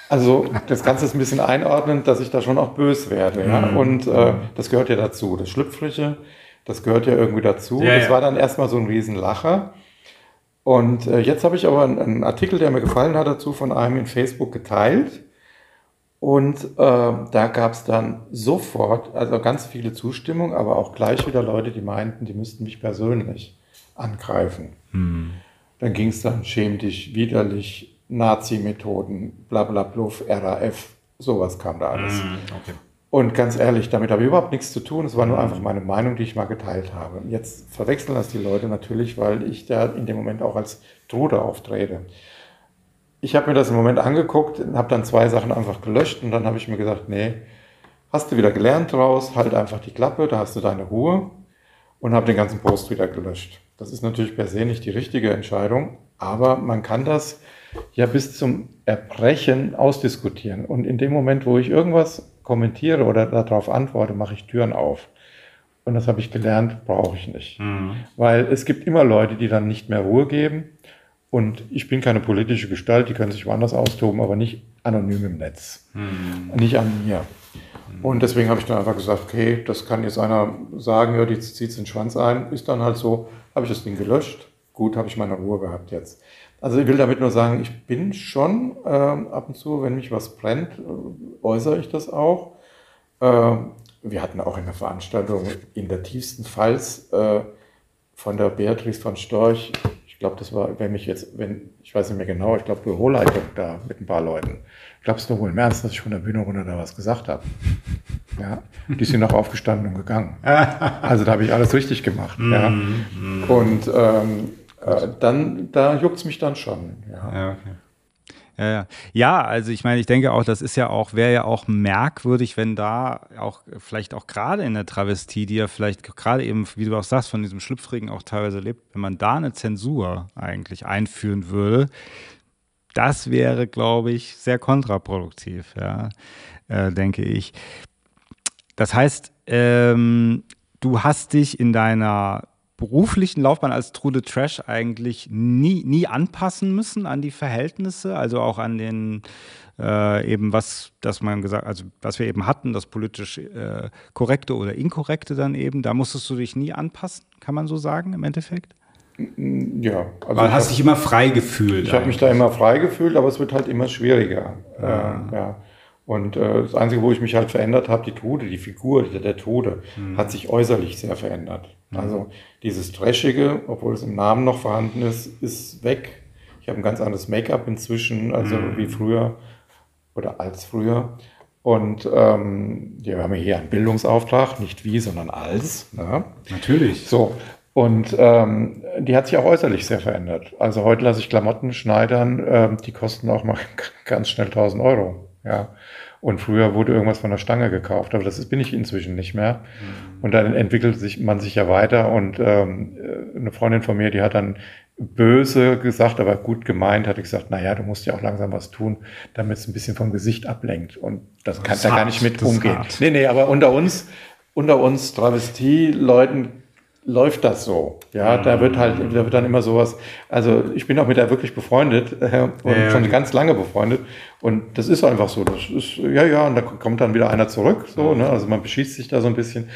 Also das Ganze ist ein bisschen einordnend, dass ich da schon auch bös werde. Ja? Mhm. Und äh, das gehört ja dazu. Das Schlüpfrige, das gehört ja irgendwie dazu. Ja, das ja. war dann erstmal so ein Riesenlacher. Und äh, jetzt habe ich aber einen, einen, Artikel, der mir gefallen hat, dazu von einem in Facebook geteilt. Und äh, da gab es dann sofort, also ganz viele Zustimmung, aber auch gleich wieder Leute, die meinten, die müssten mich persönlich angreifen. Mhm. Dann ging es dann schäm dich, widerlich, Nazi-Methoden, blablabluff, RAF, sowas kam da alles. Mm, okay. Und ganz ehrlich, damit habe ich überhaupt nichts zu tun. Es war nur einfach meine Meinung, die ich mal geteilt habe. Jetzt verwechseln das die Leute natürlich, weil ich da in dem Moment auch als Truder auftrete. Ich habe mir das im Moment angeguckt und habe dann zwei Sachen einfach gelöscht und dann habe ich mir gesagt, nee, hast du wieder gelernt draus, halt einfach die Klappe, da hast du deine Ruhe und habe den ganzen Post wieder gelöscht. Das ist natürlich per se nicht die richtige Entscheidung, aber man kann das ja bis zum Erbrechen ausdiskutieren. Und in dem Moment, wo ich irgendwas kommentiere oder darauf antworte, mache ich Türen auf. Und das habe ich gelernt, brauche ich nicht. Mhm. Weil es gibt immer Leute, die dann nicht mehr Ruhe geben. Und ich bin keine politische Gestalt, die können sich woanders austoben, aber nicht anonym im Netz. Mhm. Nicht an mir. Und deswegen habe ich dann einfach gesagt, okay, das kann jetzt einer sagen, ja, die zieht den Schwanz ein, ist dann halt so, habe ich das Ding gelöscht. Gut, habe ich meine Ruhe gehabt jetzt. Also ich will damit nur sagen, ich bin schon ähm, ab und zu, wenn mich was brennt, äh, äußere ich das auch. Ähm, wir hatten auch in der Veranstaltung in der tiefsten Pfalz äh, von der Beatrice von Storch, ich glaube, das war, wenn mich jetzt, wenn, ich weiß nicht mehr genau, ich glaube, Büroleitung da mit ein paar Leuten. Glaubst du wohl im Ernst, dass ich von der Bühne runter da was gesagt habe? Ja, die sind noch aufgestanden und gegangen. Also da habe ich alles richtig gemacht. ja. Mhm. Und ähm, äh, dann, da juckt es mich dann schon. Ja. ja okay. Ja, ja. ja, also ich meine, ich denke auch, das ist ja auch, wäre ja auch merkwürdig, wenn da auch, vielleicht auch gerade in der Travestie, die ja vielleicht gerade eben, wie du auch sagst, von diesem Schlüpfrigen auch teilweise lebt, wenn man da eine Zensur eigentlich einführen würde, das wäre, glaube ich, sehr kontraproduktiv, ja, äh, denke ich. Das heißt, ähm, du hast dich in deiner beruflichen Laufbahn als Trude Trash eigentlich nie, nie anpassen müssen an die Verhältnisse, also auch an den äh, eben was, dass man gesagt, also was wir eben hatten, das politisch äh, korrekte oder inkorrekte dann eben, da musstest du dich nie anpassen, kann man so sagen im Endeffekt? Ja. Also Weil hast dich immer frei gefühlt. Ich habe mich da immer frei gefühlt, aber es wird halt immer schwieriger. Ja. Äh, ja. Und äh, das Einzige, wo ich mich halt verändert habe, die Tode, die Figur der, der Tode, mhm. hat sich äußerlich sehr verändert. Mhm. Also dieses Trashige, obwohl es im Namen noch vorhanden ist, ist weg. Ich habe ein ganz anderes Make-up inzwischen, also mhm. wie früher oder als früher. Und ähm, ja, wir haben hier einen Bildungsauftrag, nicht wie, sondern als. Ne? Natürlich. So. Und ähm, die hat sich auch äußerlich sehr verändert. Also heute lasse ich Klamotten schneidern, ähm, die kosten auch mal ganz schnell 1000 Euro. Ja. Und früher wurde irgendwas von der Stange gekauft, aber das bin ich inzwischen nicht mehr. Mhm. Und dann entwickelt sich man sich ja weiter. Und ähm, eine Freundin von mir, die hat dann böse gesagt, aber gut gemeint, hat gesagt, na ja, du musst ja auch langsam was tun, damit es ein bisschen vom Gesicht ablenkt. Und das, das kann da gar nicht mit umgehen. Nee, nee, aber unter uns, unter uns Travestie-Leuten läuft das so. Ja, da wird halt, da wird dann immer sowas. Also ich bin auch mit der wirklich befreundet äh, und ja, schon ganz lange befreundet. Und das ist einfach so. Das ist, ja, ja, und da kommt dann wieder einer zurück. So, ne? Also man beschießt sich da so ein bisschen.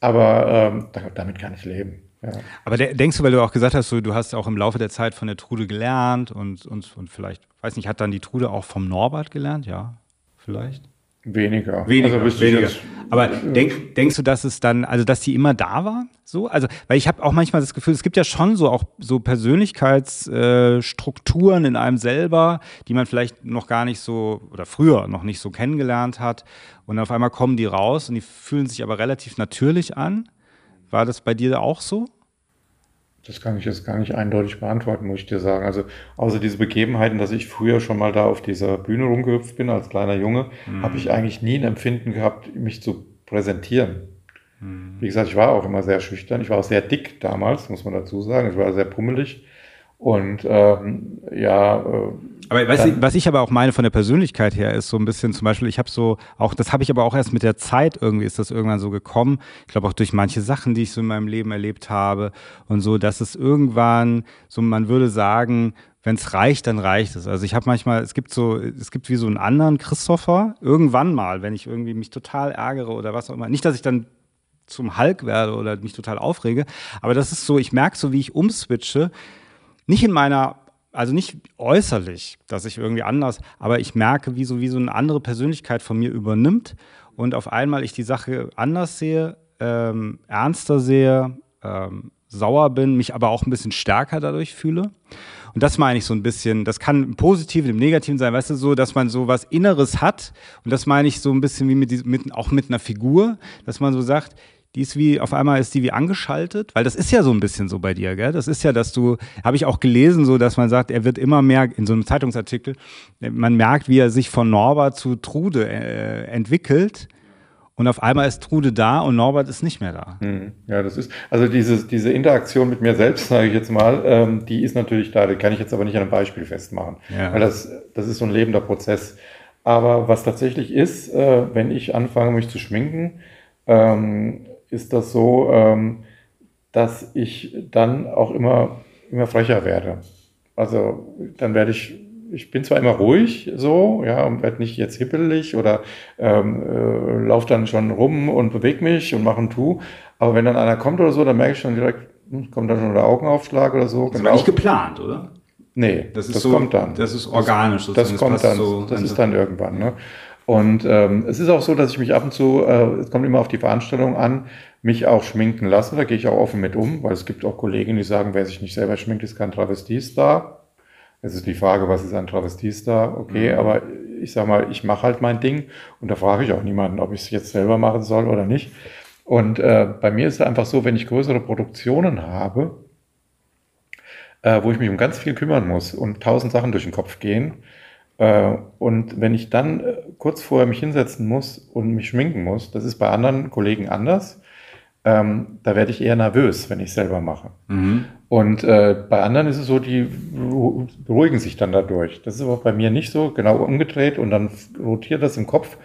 Aber ähm, damit kann ich leben. Ja. Aber denkst du, weil du auch gesagt hast, so, du hast auch im Laufe der Zeit von der Trude gelernt und, und, und vielleicht, weiß nicht, hat dann die Trude auch vom Norbert gelernt? Ja, vielleicht? Weniger. Weniger, also weniger. Aber denk, denkst du, dass es dann, also dass die immer da war? So, also, weil ich habe auch manchmal das Gefühl, es gibt ja schon so auch so Persönlichkeitsstrukturen äh, in einem selber, die man vielleicht noch gar nicht so oder früher noch nicht so kennengelernt hat. Und auf einmal kommen die raus und die fühlen sich aber relativ natürlich an. War das bei dir auch so? Das kann ich jetzt gar nicht eindeutig beantworten, muss ich dir sagen. Also außer diese Begebenheiten, dass ich früher schon mal da auf dieser Bühne rumgehüpft bin als kleiner Junge, mhm. habe ich eigentlich nie ein Empfinden gehabt, mich zu präsentieren. Mhm. Wie gesagt, ich war auch immer sehr schüchtern. Ich war auch sehr dick damals, muss man dazu sagen. Ich war sehr pummelig. Und ähm, ja. Äh, aber was ich, was ich aber auch meine von der Persönlichkeit her ist so ein bisschen zum Beispiel, ich habe so auch, das habe ich aber auch erst mit der Zeit irgendwie ist das irgendwann so gekommen. Ich glaube auch durch manche Sachen, die ich so in meinem Leben erlebt habe und so, dass es irgendwann so, man würde sagen, wenn es reicht, dann reicht es. Also ich habe manchmal, es gibt so, es gibt wie so einen anderen Christopher, irgendwann mal, wenn ich irgendwie mich total ärgere oder was auch immer. Nicht, dass ich dann zum Hulk werde oder mich total aufrege, aber das ist so, ich merke so, wie ich umswitche, nicht in meiner, also nicht äußerlich, dass ich irgendwie anders, aber ich merke, wie so, wie so eine andere Persönlichkeit von mir übernimmt und auf einmal ich die Sache anders sehe, ähm, ernster sehe, ähm, sauer bin, mich aber auch ein bisschen stärker dadurch fühle. Und das meine ich so ein bisschen, das kann im Positiven, im Negativen sein, weißt du, so, dass man so was Inneres hat. Und das meine ich so ein bisschen wie mit, mit auch mit einer Figur, dass man so sagt, die ist wie, auf einmal ist die wie angeschaltet, weil das ist ja so ein bisschen so bei dir, gell? Das ist ja, dass du, habe ich auch gelesen, so, dass man sagt, er wird immer mehr, in so einem Zeitungsartikel, man merkt, wie er sich von Norbert zu Trude äh, entwickelt. Und auf einmal ist Trude da und Norbert ist nicht mehr da. Hm, ja, das ist, also diese, diese Interaktion mit mir selbst, sage ich jetzt mal, ähm, die ist natürlich da, die kann ich jetzt aber nicht an einem Beispiel festmachen. Ja. Weil das, das ist so ein lebender Prozess. Aber was tatsächlich ist, äh, wenn ich anfange, mich zu schminken, ähm, ist das so, ähm, dass ich dann auch immer, immer frecher werde. Also dann werde ich, ich bin zwar immer ruhig so, ja, und werde nicht jetzt hippelig oder ähm, äh, laufe dann schon rum und bewege mich und mache ein Tu, aber wenn dann einer kommt oder so, dann merke ich schon direkt, hm, kommt dann schon der Augenaufschlag oder so. Das genau. war nicht geplant, oder? Nee, das, das so, kommt dann. Das ist organisch. Das, das kommt dann, so das ist dann irgendwann. Ne? Und ähm, es ist auch so, dass ich mich ab und zu, äh, es kommt immer auf die Veranstaltung an, mich auch schminken lasse. Da gehe ich auch offen mit um, weil es gibt auch Kollegen, die sagen, wer sich nicht selber schminkt, ist kein Travestiestar. Es ist die Frage, was ist ein Travestiestar? Okay, mhm. aber ich sage mal, ich mache halt mein Ding und da frage ich auch niemanden, ob ich es jetzt selber machen soll oder nicht. Und äh, bei mir ist es einfach so, wenn ich größere Produktionen habe, äh, wo ich mich um ganz viel kümmern muss und tausend Sachen durch den Kopf gehen, äh, und wenn ich dann äh, kurz vorher mich hinsetzen muss und mich schminken muss, das ist bei anderen Kollegen anders. Ähm, da werde ich eher nervös, wenn ich selber mache. Mhm. Und äh, bei anderen ist es so, die beruhigen sich dann dadurch. Das ist aber bei mir nicht so, genau umgedreht und dann rotiert das im Kopf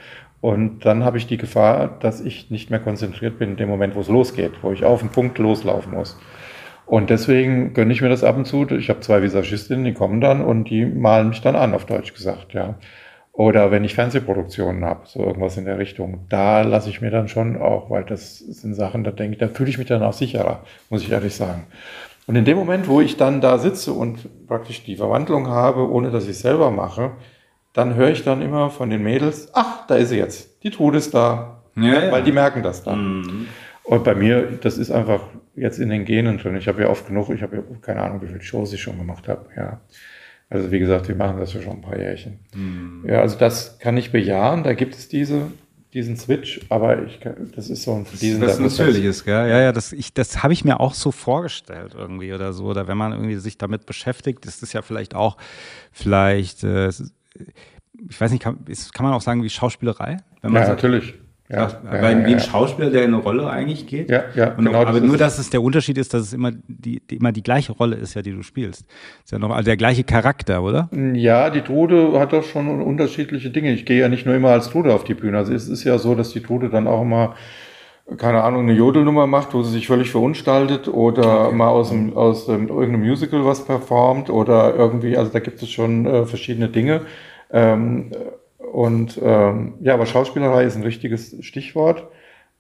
und dann habe ich die Gefahr, dass ich nicht mehr konzentriert bin in dem Moment, wo es losgeht, wo ich auf den Punkt loslaufen muss. Und deswegen gönne ich mir das ab und zu. Ich habe zwei Visagistinnen, die kommen dann und die malen mich dann an, auf Deutsch gesagt, ja. Oder wenn ich Fernsehproduktionen habe, so irgendwas in der Richtung, da lasse ich mir dann schon auch, weil das sind Sachen, da denke ich, da fühle ich mich dann auch sicherer, muss ich ehrlich sagen. Und in dem Moment, wo ich dann da sitze und praktisch die Verwandlung habe, ohne dass ich es selber mache, dann höre ich dann immer von den Mädels, ach, da ist sie jetzt, die Trude ist da, ja, ja. weil die merken das dann. Mhm. Und bei mir, das ist einfach jetzt in den Genen drin. Ich habe ja oft genug, ich habe ja keine Ahnung, wie viele Shows ich schon gemacht habe. Ja. Also wie gesagt, wir machen das ja schon ein paar Jährchen. Mhm. Ja, also das kann ich bejahen. Da gibt es diese, diesen Switch, aber ich, das ist so ein fließender Das ist natürliches, gell? Ja, ja, das, ich, das habe ich mir auch so vorgestellt irgendwie oder so. Oder wenn man irgendwie sich damit beschäftigt, ist es ja vielleicht auch, vielleicht, äh, ich weiß nicht, kann, ist, kann man auch sagen, wie Schauspielerei? ja, sagt, natürlich. Ja, ja, weil ja, wie ein Schauspieler, der in eine Rolle eigentlich geht. Ja, ja, und genau. Auch, aber das nur, dass es der Unterschied ist, dass es immer die, die, immer die gleiche Rolle ist, ja, die du spielst. Ist ja noch also der gleiche Charakter, oder? Ja, die Trude hat doch schon unterschiedliche Dinge. Ich gehe ja nicht nur immer als Trude auf die Bühne. Also es ist ja so, dass die Trude dann auch immer keine Ahnung, eine Jodelnummer macht, wo sie sich völlig verunstaltet oder okay. mal aus, dem, aus dem, irgendeinem Musical was performt oder irgendwie, also da gibt es schon äh, verschiedene Dinge. Ähm, und ähm, ja, aber Schauspielerei ist ein richtiges Stichwort,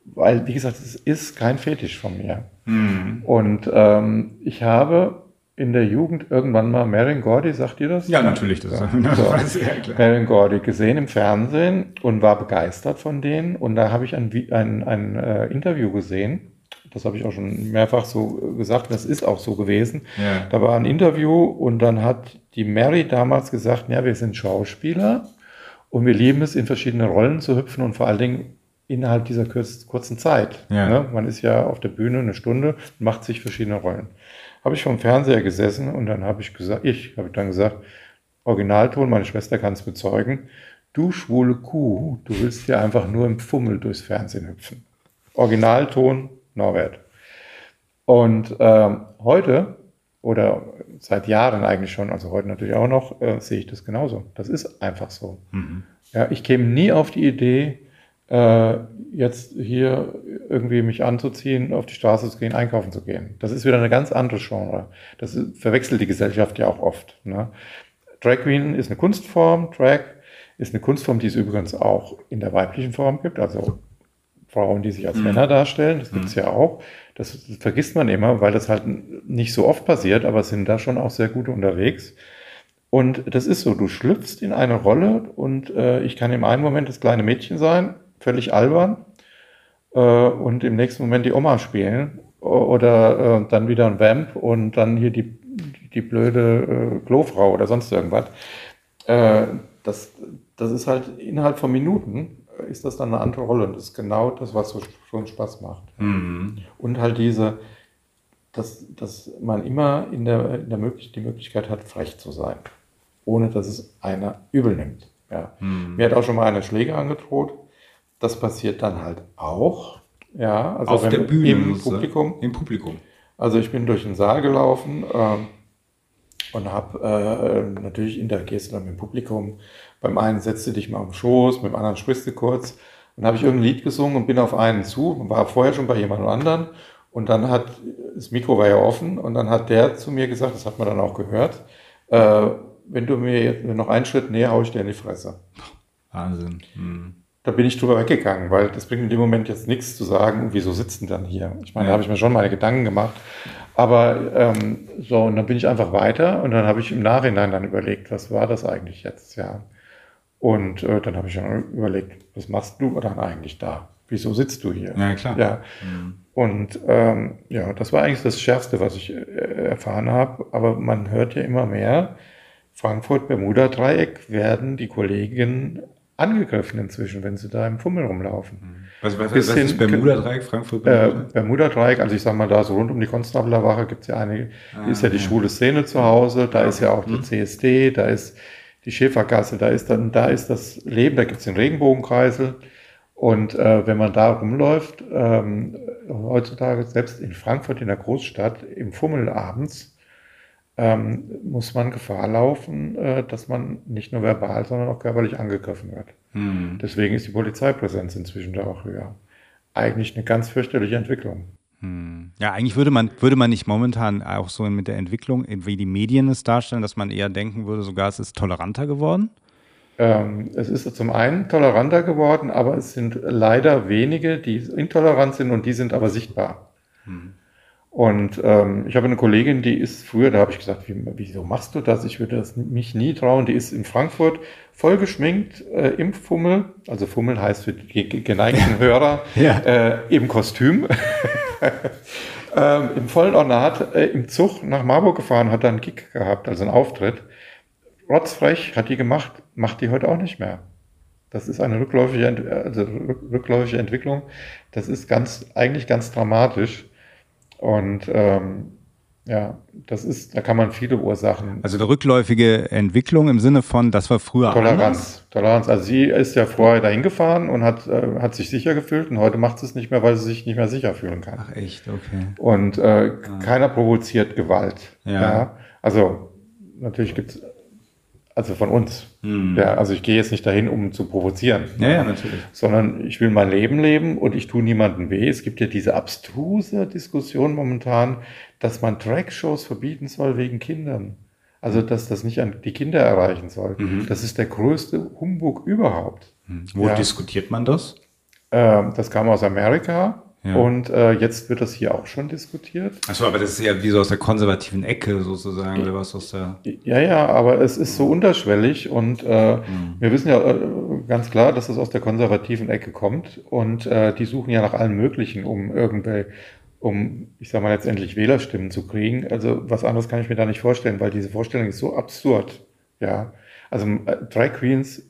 weil, wie gesagt, es ist kein Fetisch von mir. Mhm. Und ähm, ich habe in der Jugend irgendwann mal Marion Gordy, sagt ihr das? Ja, natürlich. Das ja. so. Marion Gordy gesehen im Fernsehen und war begeistert von denen. Und da habe ich ein, ein, ein äh, Interview gesehen. Das habe ich auch schon mehrfach so gesagt. Das ist auch so gewesen. Ja. Da war ein Interview und dann hat die Mary damals gesagt, ja, wir sind Schauspieler und wir lieben es, in verschiedene Rollen zu hüpfen und vor allen Dingen innerhalb dieser kurzen Zeit. Ja. Ne? Man ist ja auf der Bühne eine Stunde, macht sich verschiedene Rollen habe ich vom Fernseher gesessen und dann habe ich gesagt, ich habe dann gesagt, Originalton, meine Schwester kann es bezeugen, du schwule Kuh, du willst ja einfach nur im Fummel durchs Fernsehen hüpfen. Originalton, Norbert. Und ähm, heute oder seit Jahren eigentlich schon, also heute natürlich auch noch, äh, sehe ich das genauso. Das ist einfach so. Mhm. Ja, ich käme nie auf die Idee, äh, jetzt hier irgendwie mich anzuziehen, auf die Straße zu gehen, einkaufen zu gehen. Das ist wieder eine ganz andere Genre. Das ist, verwechselt die Gesellschaft ja auch oft. Ne? Drag Queen ist eine Kunstform, Drag ist eine Kunstform, die es übrigens auch in der weiblichen Form gibt, also Frauen, die sich als mhm. Männer darstellen, das gibt es mhm. ja auch. Das, vergisst man immer, weil das halt nicht so oft passiert, aber sind da schon auch sehr gute unterwegs. Und das ist so, du schlüpfst in eine Rolle und äh, ich kann im einen Moment das kleine Mädchen sein völlig albern äh, und im nächsten Moment die Oma spielen oder äh, dann wieder ein Vamp und dann hier die, die blöde äh, Klofrau oder sonst irgendwas. Äh, das, das ist halt innerhalb von Minuten ist das dann eine andere Rolle und das ist genau das, was so schon Spaß macht. Mhm. Und halt diese, dass, dass man immer in der, in der Möglich die Möglichkeit hat, frech zu sein, ohne dass es einer übel nimmt. Ja. Mhm. Mir hat auch schon mal eine Schläge angedroht das passiert dann halt auch. Ja, also auf der Bühne im Publikum. Im Publikum. Also ich bin durch den Saal gelaufen ähm, und habe äh, natürlich dann mit dem Publikum. Beim einen setzt du dich mal am Schoß, mit dem anderen sprichst du kurz. Und habe ich irgendein Lied gesungen und bin auf einen zu, war vorher schon bei jemand anderen. Und dann hat, das Mikro war ja offen, und dann hat der zu mir gesagt, das hat man dann auch gehört, äh, wenn du mir jetzt noch einen Schritt näher, hau ich dir in die Fresse. Wahnsinn. Hm da bin ich drüber weggegangen, weil das bringt in dem Moment jetzt nichts zu sagen, wieso sitzen dann hier? Ich meine, ja. da habe ich mir schon meine Gedanken gemacht. Aber ähm, so, und dann bin ich einfach weiter und dann habe ich im Nachhinein dann überlegt, was war das eigentlich jetzt, ja. Und äh, dann habe ich dann überlegt, was machst du dann eigentlich da? Wieso sitzt du hier? Ja, klar. Ja. Mhm. Und ähm, ja, das war eigentlich das Schärfste, was ich äh, erfahren habe. Aber man hört ja immer mehr, Frankfurt-Bermuda-Dreieck werden die Kollegen angegriffen inzwischen, wenn sie da im Fummel rumlaufen. Mhm. Was, was, was ist Bermuda-Dreieck, Frankfurt? Bermuda? Äh, Bermuda-Dreieck, also ich sag mal da so rund um die Konstabler Wache gibt es ja einige, ah, ist ja die ja. schwule Szene zu Hause, da okay. ist ja auch die hm. CSD, da ist die Schäfergasse, da ist dann, da ist das Leben, da gibt es den Regenbogenkreisel. Und äh, wenn man da rumläuft, ähm, heutzutage selbst in Frankfurt in der Großstadt, im Fummel abends, ähm, muss man Gefahr laufen, äh, dass man nicht nur verbal, sondern auch körperlich angegriffen wird. Mhm. Deswegen ist die Polizeipräsenz inzwischen da auch höher. Eigentlich eine ganz fürchterliche Entwicklung. Hm. Ja, eigentlich würde man, würde man nicht momentan auch so mit der Entwicklung, wie die Medien es darstellen, dass man eher denken würde, sogar es ist toleranter geworden? Ähm, es ist zum einen toleranter geworden, aber es sind leider wenige, die intolerant sind und die sind aber sichtbar. Hm. Und ähm, ich habe eine Kollegin, die ist früher, da habe ich gesagt, wie, wieso machst du das? Ich würde das mich nie trauen. Die ist in Frankfurt voll geschminkt äh, im Fummel, also Fummel heißt für die geneigten Hörer, ja. äh, im Kostüm, ähm, im vollen Ornat, äh, im Zug nach Marburg gefahren, hat da einen Gig gehabt, also einen Auftritt. Rotzfrech hat die gemacht, macht die heute auch nicht mehr. Das ist eine rückläufige, also rückläufige Entwicklung. Das ist ganz, eigentlich ganz dramatisch. Und ähm, ja, das ist, da kann man viele Ursachen. Also eine rückläufige Entwicklung im Sinne von, das war früher Toleranz. Anders? Toleranz. Also sie ist ja vorher dahin gefahren und hat, äh, hat sich sicher gefühlt und heute macht sie es nicht mehr, weil sie sich nicht mehr sicher fühlen kann. Ach echt, okay. Und äh, ah. keiner provoziert Gewalt. Ja. ja. Also natürlich gibt es Also von uns. Mhm. Ja, also ich gehe jetzt nicht dahin, um zu provozieren. Ja, ja, natürlich. Sondern ich will mein Leben leben und ich tue niemandem weh. Es gibt ja diese abstruse Diskussion momentan, dass man Trackshows verbieten soll wegen Kindern. Also, dass das nicht an die Kinder erreichen soll. Mhm. Das ist der größte Humbug überhaupt. Mhm. Wo ja. diskutiert man das? Ähm, das kam aus Amerika. Ja. Und äh, jetzt wird das hier auch schon diskutiert. Achso, aber das ist ja wie so aus der konservativen Ecke sozusagen, oder was aus der. Ja, ja, aber es ist so unterschwellig und äh, mhm. wir wissen ja äh, ganz klar, dass es aus der konservativen Ecke kommt und äh, die suchen ja nach allem Möglichen, um irgendwie, um, ich sag mal, letztendlich Wählerstimmen zu kriegen. Also was anderes kann ich mir da nicht vorstellen, weil diese Vorstellung ist so absurd. Ja, also äh, Drag Queens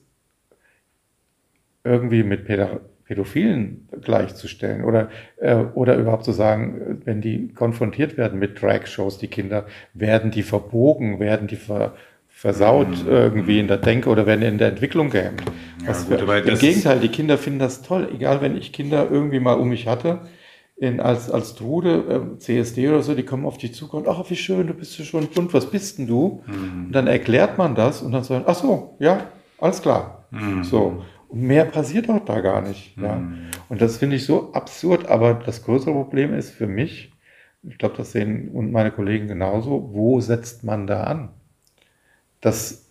irgendwie mit Pädagogik Pädophilen gleichzustellen oder, äh, oder überhaupt zu sagen, wenn die konfrontiert werden mit Drag-Shows, die Kinder, werden die verbogen, werden die ver, versaut mhm. irgendwie in der Denke oder werden in der Entwicklung gehemmt. Ja, gut, für, Im Gegenteil, die Kinder finden das toll, egal wenn ich Kinder irgendwie mal um mich hatte, in, als, als Trude, äh, CSD oder so, die kommen auf dich zu und ach, wie schön, du bist ja schon bunt, was bist denn du? Mhm. Und dann erklärt man das und dann sagen, ach so, ja, alles klar. Mhm. So. Mehr passiert auch da gar nicht. Ja. Mhm. Und das finde ich so absurd, aber das größere Problem ist für mich, ich glaube, das sehen und meine Kollegen genauso, wo setzt man da an? Das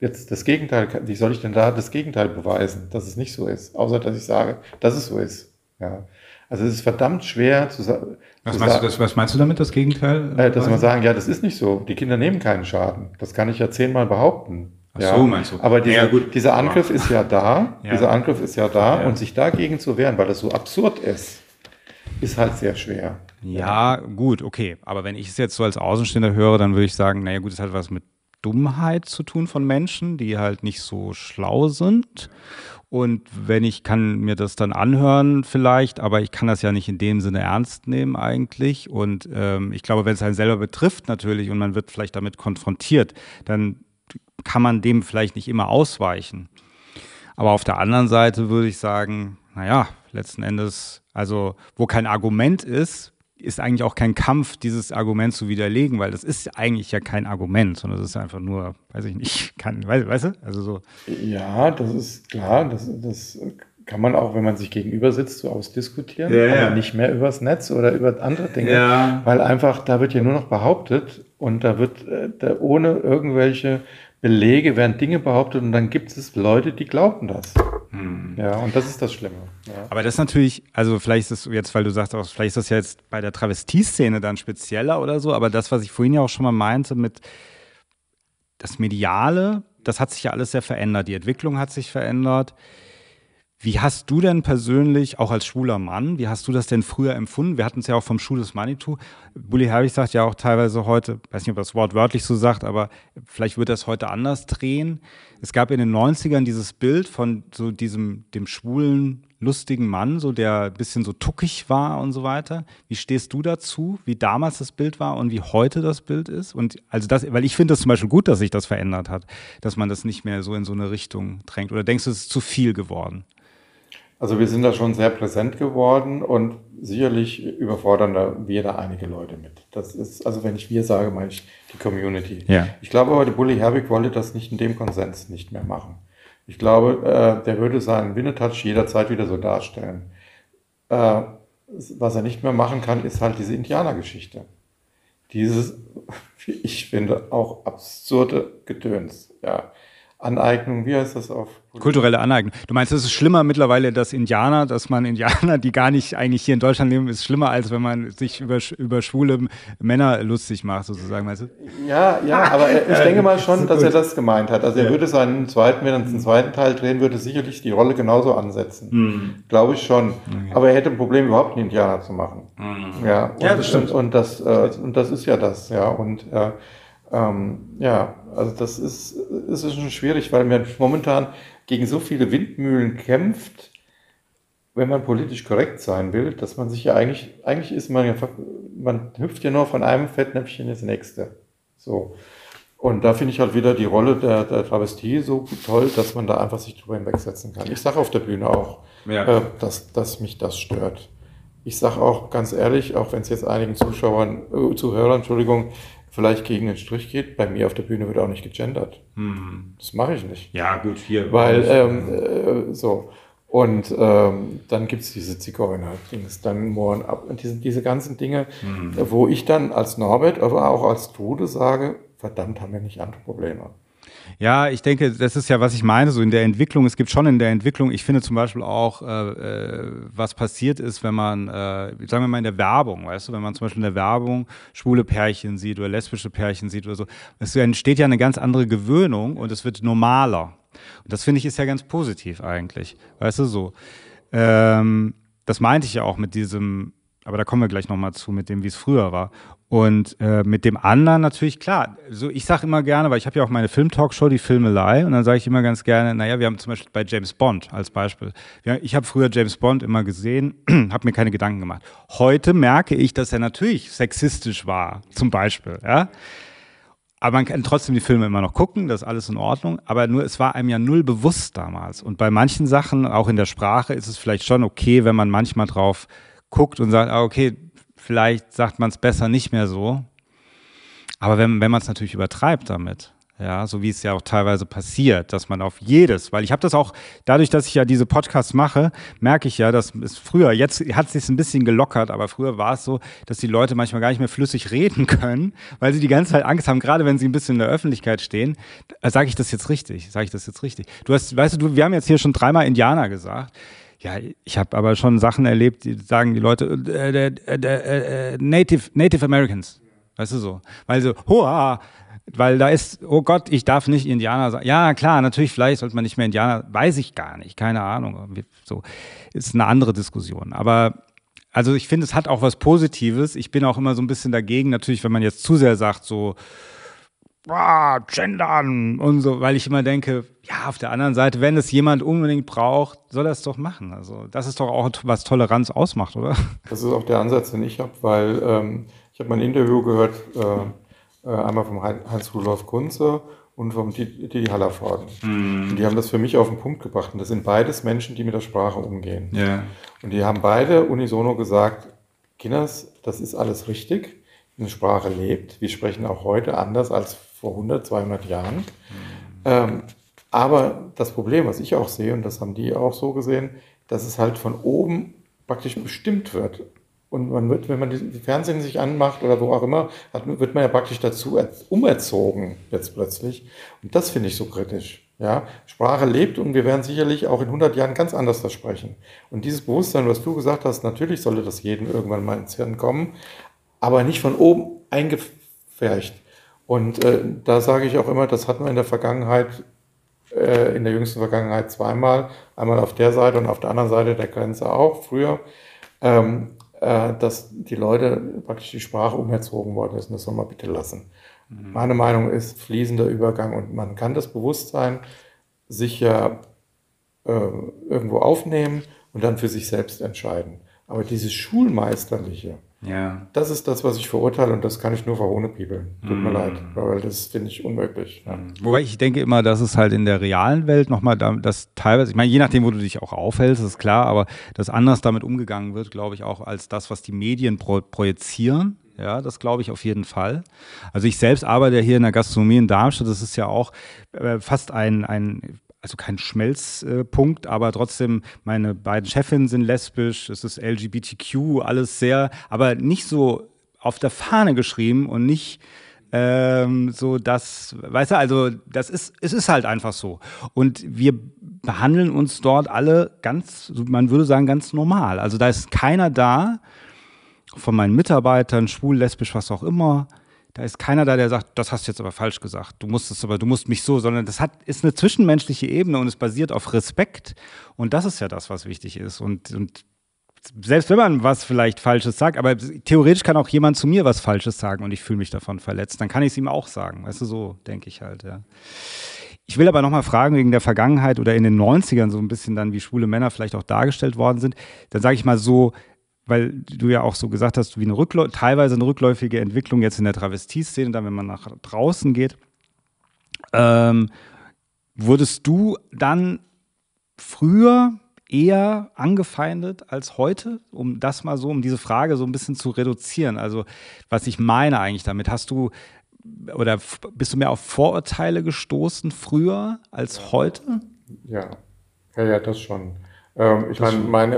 jetzt das Gegenteil, wie soll ich denn da das Gegenteil beweisen, dass es nicht so ist, außer dass ich sage, dass es so ist. Ja. Also es ist verdammt schwer zu, sagen. was meinst, du, das, was meinst du damit, das Gegenteil? Äh, dass man sagen, ja, das ist nicht so. Die Kinder nehmen keinen Schaden. Das kann ich ja zehnmal behaupten. Ach ja, so, meinst du? Aber diese, ja, dieser Angriff ist ja da, ja. dieser Angriff ist ja da und sich dagegen zu wehren, weil das so absurd ist, ist halt sehr schwer. Ja, gut, okay. Aber wenn ich es jetzt so als Außenstehender höre, dann würde ich sagen, naja gut, es hat was mit Dummheit zu tun von Menschen, die halt nicht so schlau sind. Und wenn ich kann mir das dann anhören vielleicht, aber ich kann das ja nicht in dem Sinne ernst nehmen eigentlich. Und ähm, ich glaube, wenn es einen selber betrifft natürlich und man wird vielleicht damit konfrontiert, dann kann man dem vielleicht nicht immer ausweichen. Aber auf der anderen Seite würde ich sagen, naja, letzten Endes, also wo kein Argument ist, ist eigentlich auch kein Kampf, dieses Argument zu widerlegen, weil das ist eigentlich ja kein Argument, sondern das ist einfach nur, weiß ich nicht, kann, weißt, weißt du? Also so. Ja, das ist klar, das, das kann man auch, wenn man sich gegenüber sitzt, so ausdiskutieren, ja, aber ja. nicht mehr übers Netz oder über andere Dinge, ja. weil einfach, da wird ja nur noch behauptet und da wird äh, da ohne irgendwelche Belege, werden Dinge behauptet und dann gibt es Leute, die glauben das. Hm. Ja, und das ist das Schlimme. Ja. Aber das ist natürlich, also vielleicht ist es jetzt, weil du sagst, auch, vielleicht ist das ja jetzt bei der Travestie-Szene dann spezieller oder so, aber das, was ich vorhin ja auch schon mal meinte mit das Mediale, das hat sich ja alles sehr verändert. Die Entwicklung hat sich verändert. Wie hast du denn persönlich, auch als schwuler Mann, wie hast du das denn früher empfunden? Wir hatten es ja auch vom Schuh des Manitou. Bully Herbig sagt ja auch teilweise heute, weiß nicht, ob das Wort wörtlich so sagt, aber vielleicht wird das heute anders drehen. Es gab in den 90ern dieses Bild von so diesem, dem schwulen, lustigen Mann, so der ein bisschen so tuckig war und so weiter. Wie stehst du dazu, wie damals das Bild war und wie heute das Bild ist? Und also das, weil ich finde das zum Beispiel gut, dass sich das verändert hat, dass man das nicht mehr so in so eine Richtung drängt. Oder denkst du, es ist zu viel geworden? Also wir sind da schon sehr präsent geworden und sicherlich überfordern da wir da einige Leute mit. Das ist, also wenn ich wir sage, meine ich die Community. Ja. Ich glaube aber, der Bully Herbig wollte das nicht in dem Konsens nicht mehr machen. Ich glaube, äh, der würde seinen Winnetouch jederzeit wieder so darstellen. Äh, was er nicht mehr machen kann, ist halt diese Indianergeschichte. Dieses, ich finde, auch absurde Gedöns. Ja. Aneignung, wie heißt das auf? Kulturelle Aneignung. Du meinst, es ist schlimmer mittlerweile, dass Indianer, dass man Indianer, die gar nicht eigentlich hier in Deutschland leben, ist schlimmer, als wenn man sich über, über schwule Männer lustig macht, sozusagen, meinst du? Ja, ja, aber ich denke mal schon, dass er das gemeint hat. Also er ja. würde seinen zweiten, wenn er den zweiten Teil drehen würde, sicherlich die Rolle genauso ansetzen. Mhm. Glaube ich schon. Okay. Aber er hätte ein Problem, überhaupt einen Indianer zu machen. Mhm. Ja, und, ja, das stimmt. Und, und das, äh, und das ist ja das, ja. Und äh, ähm, ja, also das ist, ist schon schwierig, weil man momentan gegen so viele Windmühlen kämpft, wenn man politisch korrekt sein will, dass man sich ja eigentlich, eigentlich ist man ja, man hüpft ja nur von einem Fettnäpfchen ins nächste. So. Und da finde ich halt wieder die Rolle der, der Travestie so toll, dass man da einfach sich drüber hinwegsetzen kann. Ich sage auf der Bühne auch, ja. äh, dass, dass mich das stört. Ich sage auch ganz ehrlich, auch wenn es jetzt einigen Zuschauern, äh, Zuhörern, Entschuldigung, vielleicht gegen den Strich geht. Bei mir auf der Bühne wird auch nicht gegendert. Hm. Das mache ich nicht. Ja, gut, hier. Weil, ähm, äh, so. Und ähm, dann gibt's diese Zigeuner-Dings, dann Mohren ab, diese, diese ganzen Dinge, mhm. wo ich dann als Norbert, aber auch als Trude sage, verdammt, haben wir nicht andere Probleme. Ja, ich denke, das ist ja, was ich meine, so in der Entwicklung. Es gibt schon in der Entwicklung, ich finde zum Beispiel auch, äh, äh, was passiert ist, wenn man, äh, sagen wir mal in der Werbung, weißt du, wenn man zum Beispiel in der Werbung schwule Pärchen sieht oder lesbische Pärchen sieht oder so, es entsteht ja eine ganz andere Gewöhnung und es wird normaler. Und das finde ich ist ja ganz positiv eigentlich. Weißt du, so. Ähm, das meinte ich ja auch mit diesem, aber da kommen wir gleich nochmal zu, mit dem, wie es früher war. Und äh, mit dem anderen natürlich, klar, so ich sage immer gerne, weil ich habe ja auch meine Film-Talkshow, die Filmelei, und dann sage ich immer ganz gerne, naja, wir haben zum Beispiel bei James Bond als Beispiel. Ich habe früher James Bond immer gesehen, habe mir keine Gedanken gemacht. Heute merke ich, dass er natürlich sexistisch war, zum Beispiel. Ja? Aber man kann trotzdem die Filme immer noch gucken, das ist alles in Ordnung. Aber nur, es war einem ja null bewusst damals. Und bei manchen Sachen, auch in der Sprache, ist es vielleicht schon okay, wenn man manchmal drauf guckt und sagt, ah, okay, vielleicht sagt man es besser nicht mehr so. Aber wenn, wenn man es natürlich übertreibt damit, ja, so wie es ja auch teilweise passiert, dass man auf jedes, weil ich habe das auch, dadurch, dass ich ja diese Podcasts mache, merke ich ja, dass es früher, jetzt hat es sich ein bisschen gelockert, aber früher war es so, dass die Leute manchmal gar nicht mehr flüssig reden können, weil sie die ganze Zeit Angst haben, gerade wenn sie ein bisschen in der Öffentlichkeit stehen. Äh, Sage ich das jetzt richtig? Sage ich das jetzt richtig? Du hast, weißt du, wir haben jetzt hier schon dreimal Indianer gesagt. Ja, ich habe aber schon Sachen erlebt, die sagen die Leute, äh, äh, äh, äh Native, Native Americans. Weißt du so? Weil so, hoa, weil da ist, oh Gott, ich darf nicht Indianer sein. Ja, klar, natürlich, vielleicht sollte man nicht mehr Indianer, weiß ich gar nicht, keine Ahnung. So, ist eine andere Diskussion. Aber also ich finde, es hat auch was Positives. Ich bin auch immer so ein bisschen dagegen, natürlich, wenn man jetzt zu sehr sagt, so, ah, gendern und so, weil ich immer denke, ja, auf der anderen Seite, wenn es jemand unbedingt braucht, soll er es doch machen. Also das ist doch auch, was Toleranz ausmacht, oder? Das ist auch der Ansatz, den ich habe, weil ähm, ich habe mal ein Interview gehört, äh, äh, einmal vom Heinz-Rudolf Kunze und vom Didi Hallervorden. Mm. Und die haben das für mich auf den Punkt gebracht. Und das sind beides Menschen, die mit der Sprache umgehen. Yeah. Und die haben beide unisono gesagt, Kinders, das ist alles richtig. Eine Sprache lebt. Wir sprechen auch heute anders als vor 100, 200 Jahren. Mm. Ähm, aber das Problem, was ich auch sehe, und das haben die auch so gesehen, dass es halt von oben praktisch bestimmt wird. Und man wird, wenn man die Fernsehen sich anmacht oder wo auch immer, hat, wird man ja praktisch dazu umerzogen jetzt plötzlich. Und das finde ich so kritisch. Ja, Sprache lebt und wir werden sicherlich auch in 100 Jahren ganz anders das sprechen. Und dieses Bewusstsein, was du gesagt hast, natürlich sollte das jedem irgendwann mal ins Hirn kommen, aber nicht von oben eingefärcht. Und äh, da sage ich auch immer, das hat man in der Vergangenheit, äh, in der jüngsten Vergangenheit zweimal, einmal auf der Seite und auf der anderen Seite der Grenze auch früher. Ähm, äh, dass die Leute praktisch die Sprache umerzogen worden ist. Und das soll man bitte lassen. Mhm. Meine Meinung ist fließender Übergang und man kann das Bewusstsein sicher äh, irgendwo aufnehmen und dann für sich selbst entscheiden. Aber dieses Schulmeisterliche, ja. Das ist das, was ich verurteile und das kann ich nur verhohnepiebeln. Tut mm. mir leid, weil das finde ich unmöglich. Ja. Mm. Wobei ich denke immer, dass es halt in der realen Welt nochmal, das teilweise, ich meine, je nachdem, wo du dich auch aufhältst, ist klar, aber dass anders damit umgegangen wird, glaube ich auch, als das, was die Medien pro projizieren. Ja, das glaube ich auf jeden Fall. Also ich selbst arbeite hier in der Gastronomie in Darmstadt. Das ist ja auch äh, fast ein, ein also kein Schmelzpunkt, aber trotzdem, meine beiden Chefinnen sind lesbisch, es ist LGBTQ, alles sehr, aber nicht so auf der Fahne geschrieben und nicht ähm, so das, weißt du, also das ist, es ist halt einfach so. Und wir behandeln uns dort alle ganz, man würde sagen, ganz normal. Also da ist keiner da von meinen Mitarbeitern, schwul, lesbisch, was auch immer, da ist keiner da, der sagt, das hast du jetzt aber falsch gesagt. Du musst es aber, du musst mich so, sondern das hat, ist eine zwischenmenschliche Ebene und es basiert auf Respekt. Und das ist ja das, was wichtig ist. Und, und selbst wenn man was vielleicht Falsches sagt, aber theoretisch kann auch jemand zu mir was Falsches sagen und ich fühle mich davon verletzt, dann kann ich es ihm auch sagen. Weißt du, so denke ich halt, ja. Ich will aber nochmal fragen, wegen der Vergangenheit oder in den 90ern so ein bisschen dann, wie schwule Männer vielleicht auch dargestellt worden sind. Dann sage ich mal so, weil du ja auch so gesagt hast, wie eine Rückläu teilweise eine rückläufige Entwicklung jetzt in der Travestie-Szene, dann wenn man nach draußen geht. Ähm, wurdest du dann früher eher angefeindet als heute, um das mal so, um diese Frage so ein bisschen zu reduzieren? Also, was ich meine eigentlich damit, hast du oder bist du mehr auf Vorurteile gestoßen früher als heute? Ja, ja, ja, das schon. Ähm, ich meine, meine,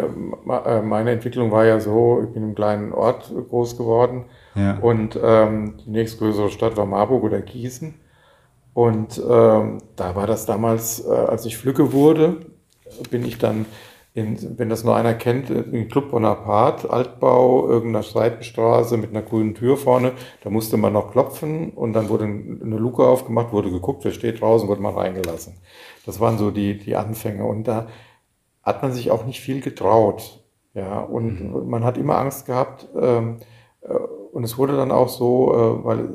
äh, meine Entwicklung war ja so, ich bin im kleinen Ort groß geworden ja. und ähm, die nächstgrößere Stadt war Marburg oder Gießen. Und ähm, da war das damals, äh, als ich Flücke wurde, bin ich dann, in, wenn das nur einer kennt, in Club Bonaparte, Altbau, irgendeiner Seitenstraße mit einer grünen Tür vorne. Da musste man noch klopfen und dann wurde eine Luke aufgemacht, wurde geguckt, wer steht draußen, wurde man reingelassen. Das waren so die, die Anfänge. Und da hat man sich auch nicht viel getraut. Ja, und mhm. man hat immer Angst gehabt. Ähm, äh, und es wurde dann auch so, äh, weil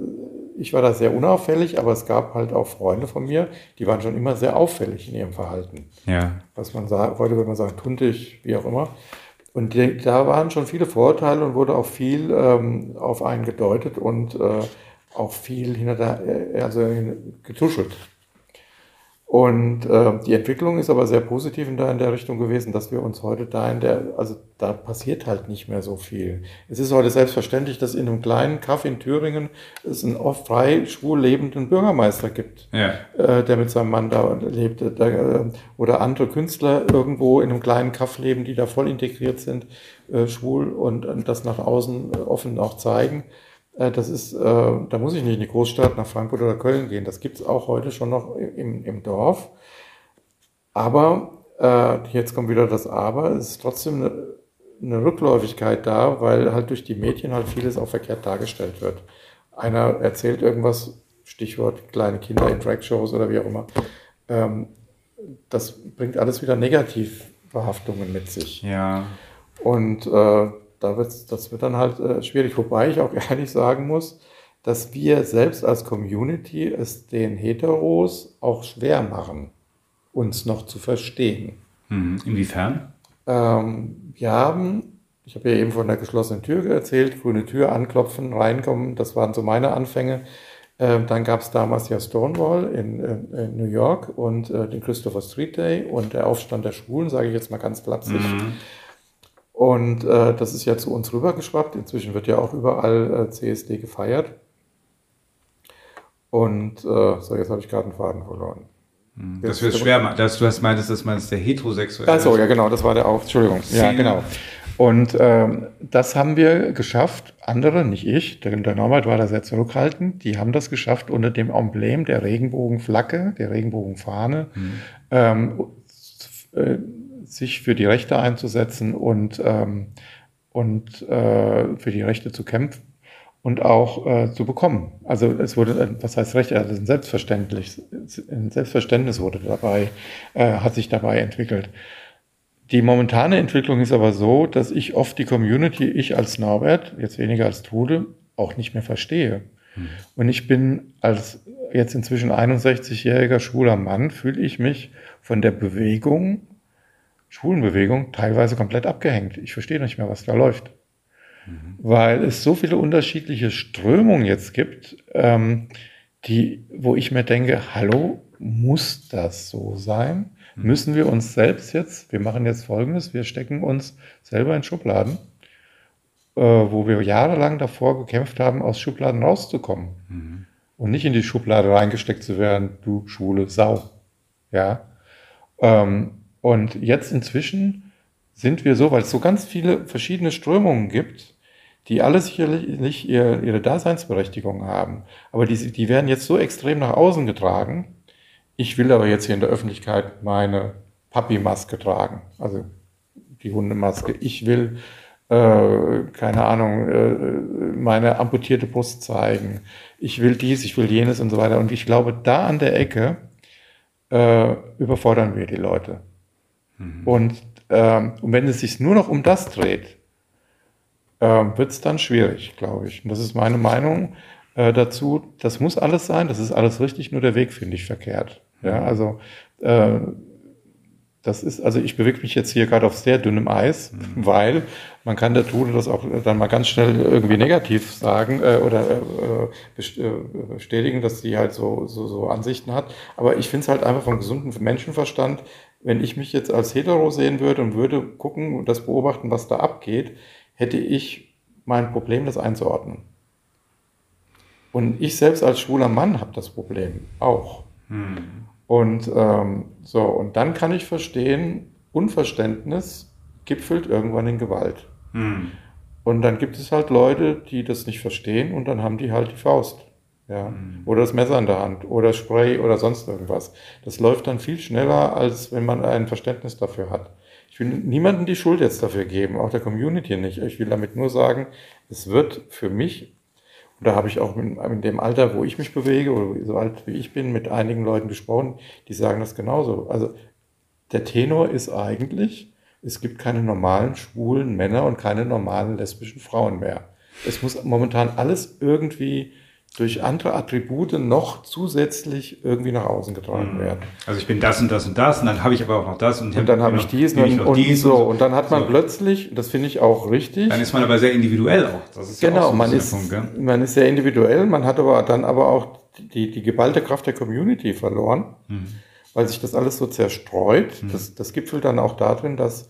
ich war da sehr unauffällig, aber es gab halt auch Freunde von mir, die waren schon immer sehr auffällig in ihrem Verhalten. Ja. Was man sagt, heute würde man sagen, tuntig, wie auch immer. Und die, da waren schon viele Vorurteile und wurde auch viel ähm, auf einen gedeutet und äh, auch viel hinter der, äh, also getuschelt. Und äh, die Entwicklung ist aber sehr positiv in, da in der Richtung gewesen, dass wir uns heute da in der, also da passiert halt nicht mehr so viel. Es ist heute selbstverständlich, dass in einem kleinen Kaff in Thüringen es einen oft frei schwul lebenden Bürgermeister gibt, ja. äh, der mit seinem Mann da lebt. Da, äh, oder andere Künstler irgendwo in einem kleinen Kaff leben, die da voll integriert sind, äh, schwul und, und das nach außen offen auch zeigen. Äh, das ist, äh, da muss ich nicht in die Großstadt nach Frankfurt oder Köln gehen. Das gibt es auch heute schon noch im, im Dorf. Aber, äh, jetzt kommt wieder das Aber, es ist trotzdem eine, eine Rückläufigkeit da, weil halt durch die Medien halt vieles auch verkehrt dargestellt wird. Einer erzählt irgendwas, Stichwort kleine Kinder in Drag-Shows oder wie auch immer. Ähm, das bringt alles wieder Negativbehaftungen mit sich. Ja. Und äh, da wird's, das wird dann halt äh, schwierig. Wobei ich auch ehrlich sagen muss, dass wir selbst als Community es den Heteros auch schwer machen, uns noch zu verstehen. Mhm. Inwiefern? Ähm, wir haben, ich habe ja eben von der geschlossenen Tür erzählt, grüne Tür anklopfen, reinkommen, das waren so meine Anfänge. Ähm, dann gab es damals ja Stonewall in, in, in New York und äh, den Christopher Street Day und der Aufstand der Schwulen, sage ich jetzt mal ganz flapsig. Mhm. Und äh, das ist ja zu uns rübergeschwappt. Inzwischen wird ja auch überall äh, CSD gefeiert. Und äh, so, jetzt habe ich gerade einen Faden verloren. Hm, das wird schwer, dass du hast meintest, dass man es der heterosexuelle. Achso, ja genau, das war der auch. Entschuldigung. Ja, genau. Und ähm, das haben wir geschafft. Andere, nicht ich, der, der Norbert war da sehr zurückhaltend. Die haben das geschafft unter dem Emblem der Regenbogenflagge, der Regenbogenfahne. Mhm. Ähm, äh, sich für die Rechte einzusetzen und, ähm, und äh, für die Rechte zu kämpfen und auch äh, zu bekommen. Also es wurde, äh, was heißt Recht, also ein Selbstverständnis, ein Selbstverständnis wurde dabei, äh, hat sich dabei entwickelt. Die momentane Entwicklung ist aber so, dass ich oft die Community, ich als Norbert, jetzt weniger als Trude, auch nicht mehr verstehe. Mhm. Und ich bin als jetzt inzwischen 61-jähriger schwuler Mann, fühle ich mich von der Bewegung Schwulenbewegung teilweise komplett abgehängt. Ich verstehe nicht mehr, was da läuft. Mhm. Weil es so viele unterschiedliche Strömungen jetzt gibt, ähm, die, wo ich mir denke, hallo, muss das so sein? Mhm. Müssen wir uns selbst jetzt, wir machen jetzt Folgendes, wir stecken uns selber in Schubladen, äh, wo wir jahrelang davor gekämpft haben, aus Schubladen rauszukommen. Mhm. Und nicht in die Schublade reingesteckt zu werden, du schwule Sau. Ja. Ähm, und jetzt inzwischen sind wir so, weil es so ganz viele verschiedene Strömungen gibt, die alle sicherlich ihre, ihre Daseinsberechtigung haben. Aber die, die werden jetzt so extrem nach außen getragen. Ich will aber jetzt hier in der Öffentlichkeit meine Papi-Maske tragen, also die Hundemaske. Ich will, äh, keine Ahnung, äh, meine amputierte Brust zeigen. Ich will dies, ich will jenes und so weiter. Und ich glaube, da an der Ecke äh, überfordern wir die Leute. Mhm. Und, ähm, und wenn es sich nur noch um das dreht, äh, wird es dann schwierig, glaube ich. Und das ist meine Meinung äh, dazu. Das muss alles sein, das ist alles richtig, nur der Weg finde ich verkehrt. Ja, mhm. also äh, das ist, also ich bewege mich jetzt hier gerade auf sehr dünnem Eis, mhm. weil man kann der Trude das auch dann mal ganz schnell irgendwie negativ sagen äh, oder äh, äh bestätigen, dass sie halt so, so, so Ansichten hat. Aber ich finde es halt einfach vom gesunden Menschenverstand wenn ich mich jetzt als hetero sehen würde und würde gucken und das beobachten, was da abgeht, hätte ich mein Problem, das einzuordnen. Und ich selbst als schwuler Mann habe das Problem auch. Mhm. Und ähm, so, und dann kann ich verstehen, Unverständnis gipfelt irgendwann in Gewalt. Mhm. Und dann gibt es halt Leute, die das nicht verstehen und dann haben die halt die Faust. Ja. Mhm. Oder das Messer in der Hand oder Spray oder sonst irgendwas. Das läuft dann viel schneller, als wenn man ein Verständnis dafür hat. Ich will niemandem die Schuld jetzt dafür geben, auch der Community nicht. Ich will damit nur sagen, es wird für mich, und da habe ich auch in, in dem Alter, wo ich mich bewege, oder so alt wie ich bin, mit einigen Leuten gesprochen, die sagen das genauso. Also der Tenor ist eigentlich, es gibt keine normalen schwulen Männer und keine normalen lesbischen Frauen mehr. Es muss momentan alles irgendwie durch andere Attribute noch zusätzlich irgendwie nach außen getragen mhm. werden. Also ich bin das und das und das und dann habe ich aber auch noch das und, und dann habe ich dies und, und, dies so und dann hat man so. plötzlich, das finde ich auch richtig. Dann ist man aber sehr individuell auch. Ist genau, ja auch so man ist Punkt, man ist sehr individuell, man hat aber dann aber auch die die geballte Kraft der Community verloren, mhm. weil sich das alles so zerstreut. Mhm. Das das gipfelt dann auch darin, dass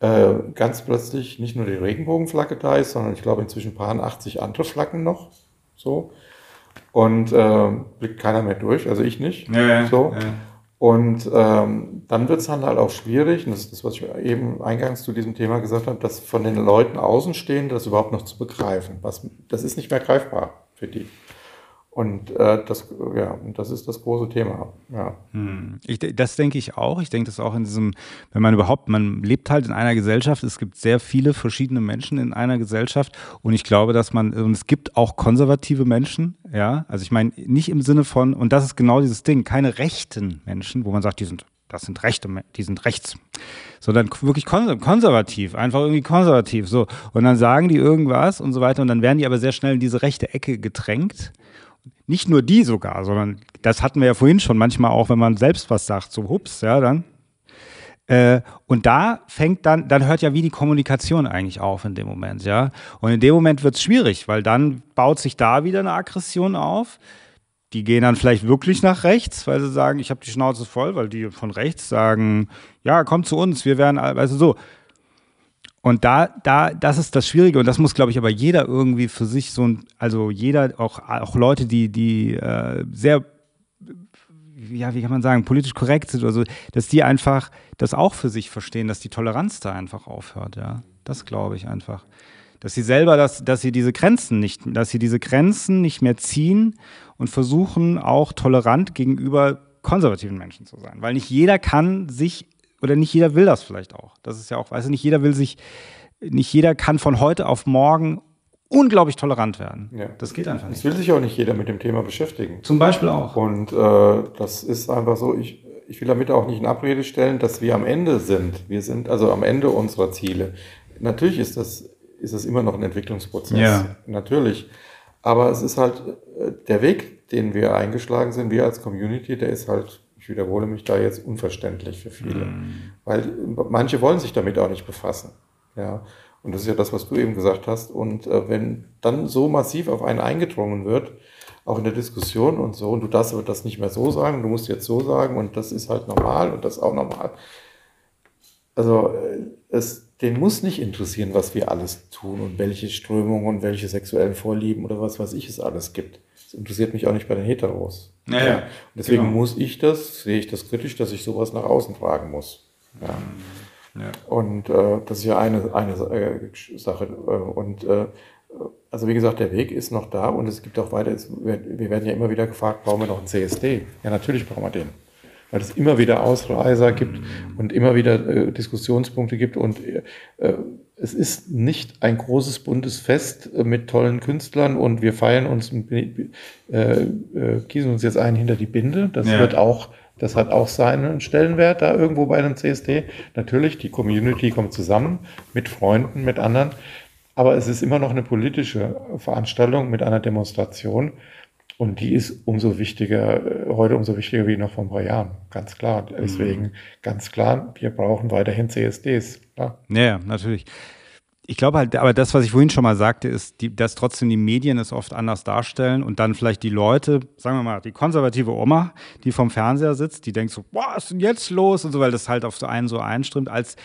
äh, ganz plötzlich nicht nur die Regenbogenflagge da ist, sondern ich glaube inzwischen paar 80 andere Flaggen noch so und äh, blickt keiner mehr durch, also ich nicht. Ja, so. Ja. Und ähm, dann wird es dann halt auch schwierig, und das ist das, was ich eben eingangs zu diesem Thema gesagt habe, das von den Leuten außenstehend, das überhaupt noch zu begreifen. Was, das ist nicht mehr greifbar für die. Und äh, das, ja, das ist das große Thema. Ja. Hm. Ich, das denke ich auch. Ich denke das auch in diesem, wenn man überhaupt, man lebt halt in einer Gesellschaft, es gibt sehr viele verschiedene Menschen in einer Gesellschaft und ich glaube, dass man, und es gibt auch konservative Menschen, ja, also ich meine, nicht im Sinne von, und das ist genau dieses Ding, keine rechten Menschen, wo man sagt, die sind das sind Rechte, die sind rechts, sondern wirklich konservativ, einfach irgendwie konservativ, so. Und dann sagen die irgendwas und so weiter und dann werden die aber sehr schnell in diese rechte Ecke gedrängt nicht nur die sogar, sondern das hatten wir ja vorhin schon manchmal auch, wenn man selbst was sagt, so hups, ja, dann. Äh, und da fängt dann, dann hört ja wie die Kommunikation eigentlich auf in dem Moment, ja. Und in dem Moment wird es schwierig, weil dann baut sich da wieder eine Aggression auf. Die gehen dann vielleicht wirklich nach rechts, weil sie sagen, ich habe die Schnauze voll, weil die von rechts sagen, ja, komm zu uns, wir werden, also so. Und da, da, das ist das Schwierige und das muss, glaube ich, aber jeder irgendwie für sich so ein, also jeder, auch, auch Leute, die, die äh, sehr, ja, wie kann man sagen, politisch korrekt sind oder so, dass die einfach das auch für sich verstehen, dass die Toleranz da einfach aufhört, ja. Das glaube ich einfach. Dass sie selber, dass, dass sie diese Grenzen nicht, dass sie diese Grenzen nicht mehr ziehen und versuchen auch tolerant gegenüber konservativen Menschen zu sein. Weil nicht jeder kann sich oder nicht jeder will das vielleicht auch. Das ist ja auch, weißt du, nicht jeder will sich, nicht jeder kann von heute auf morgen unglaublich tolerant werden. Ja. Das geht einfach nicht. Es will sich auch nicht jeder mit dem Thema beschäftigen. Zum Beispiel auch. Und äh, das ist einfach so, ich, ich will damit auch nicht in Abrede stellen, dass wir am Ende sind. Wir sind also am Ende unserer Ziele. Natürlich ist das, ist das immer noch ein Entwicklungsprozess. Ja. Natürlich. Aber es ist halt äh, der Weg, den wir eingeschlagen sind, wir als Community, der ist halt ich wiederhole mich da jetzt unverständlich für viele, mhm. weil manche wollen sich damit auch nicht befassen. Ja, und das ist ja das, was du eben gesagt hast. Und äh, wenn dann so massiv auf einen eingedrungen wird, auch in der Diskussion und so, und du darfst aber das nicht mehr so sagen, du musst jetzt so sagen und das ist halt normal und das ist auch normal. Also äh, es, den muss nicht interessieren, was wir alles tun und welche Strömungen und welche sexuellen Vorlieben oder was weiß ich es alles gibt. Das interessiert mich auch nicht bei den Heteros. Ja, ja. Und deswegen genau. muss ich das, sehe ich das kritisch, dass ich sowas nach außen tragen muss. Ja. ja. Und äh, das ist ja eine, eine äh, Sache. Äh, und äh, also wie gesagt, der Weg ist noch da und es gibt auch weiter, es, wir werden ja immer wieder gefragt, brauchen wir noch einen CSD? Ja, natürlich brauchen wir den. Weil es immer wieder Ausreißer gibt und immer wieder äh, Diskussionspunkte gibt und äh, es ist nicht ein großes buntes Fest äh, mit tollen Künstlern und wir feiern uns, äh, äh, gießen uns jetzt ein hinter die Binde. Das ja. wird auch, das hat auch seinen Stellenwert da irgendwo bei einem CSD. Natürlich, die Community kommt zusammen mit Freunden, mit anderen. Aber es ist immer noch eine politische Veranstaltung mit einer Demonstration. Und die ist umso wichtiger, äh, heute umso wichtiger wie noch vor ein paar Jahren. Ganz klar. Deswegen mhm. ganz klar, wir brauchen weiterhin CSDs. Klar. Ja, natürlich. ich glaube halt, aber das, was ich vorhin schon mal sagte, ist, die, dass trotzdem die Medien es oft anders darstellen und dann vielleicht die Leute, sagen wir mal, die konservative Oma, die vom Fernseher sitzt, die denkt so, was ist denn jetzt los und so, weil das halt auf so einen so einströmt, als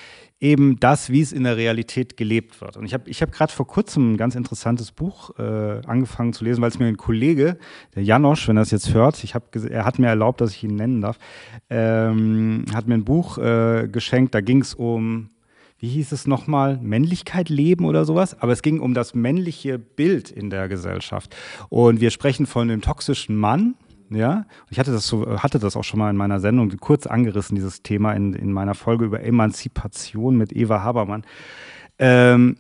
eben das, wie es in der Realität gelebt wird. Und ich habe ich hab gerade vor kurzem ein ganz interessantes Buch äh, angefangen zu lesen, weil es mir ein Kollege, der Janosch, wenn er es jetzt hört, ich hab, er hat mir erlaubt, dass ich ihn nennen darf, ähm, hat mir ein Buch äh, geschenkt, da ging es um wie hieß es nochmal, Männlichkeit leben oder sowas. Aber es ging um das männliche Bild in der Gesellschaft. Und wir sprechen von dem toxischen Mann. Ja, ich hatte das so, hatte das auch schon mal in meiner Sendung kurz angerissen, dieses Thema in, in meiner Folge über Emanzipation mit Eva Habermann. Ähm,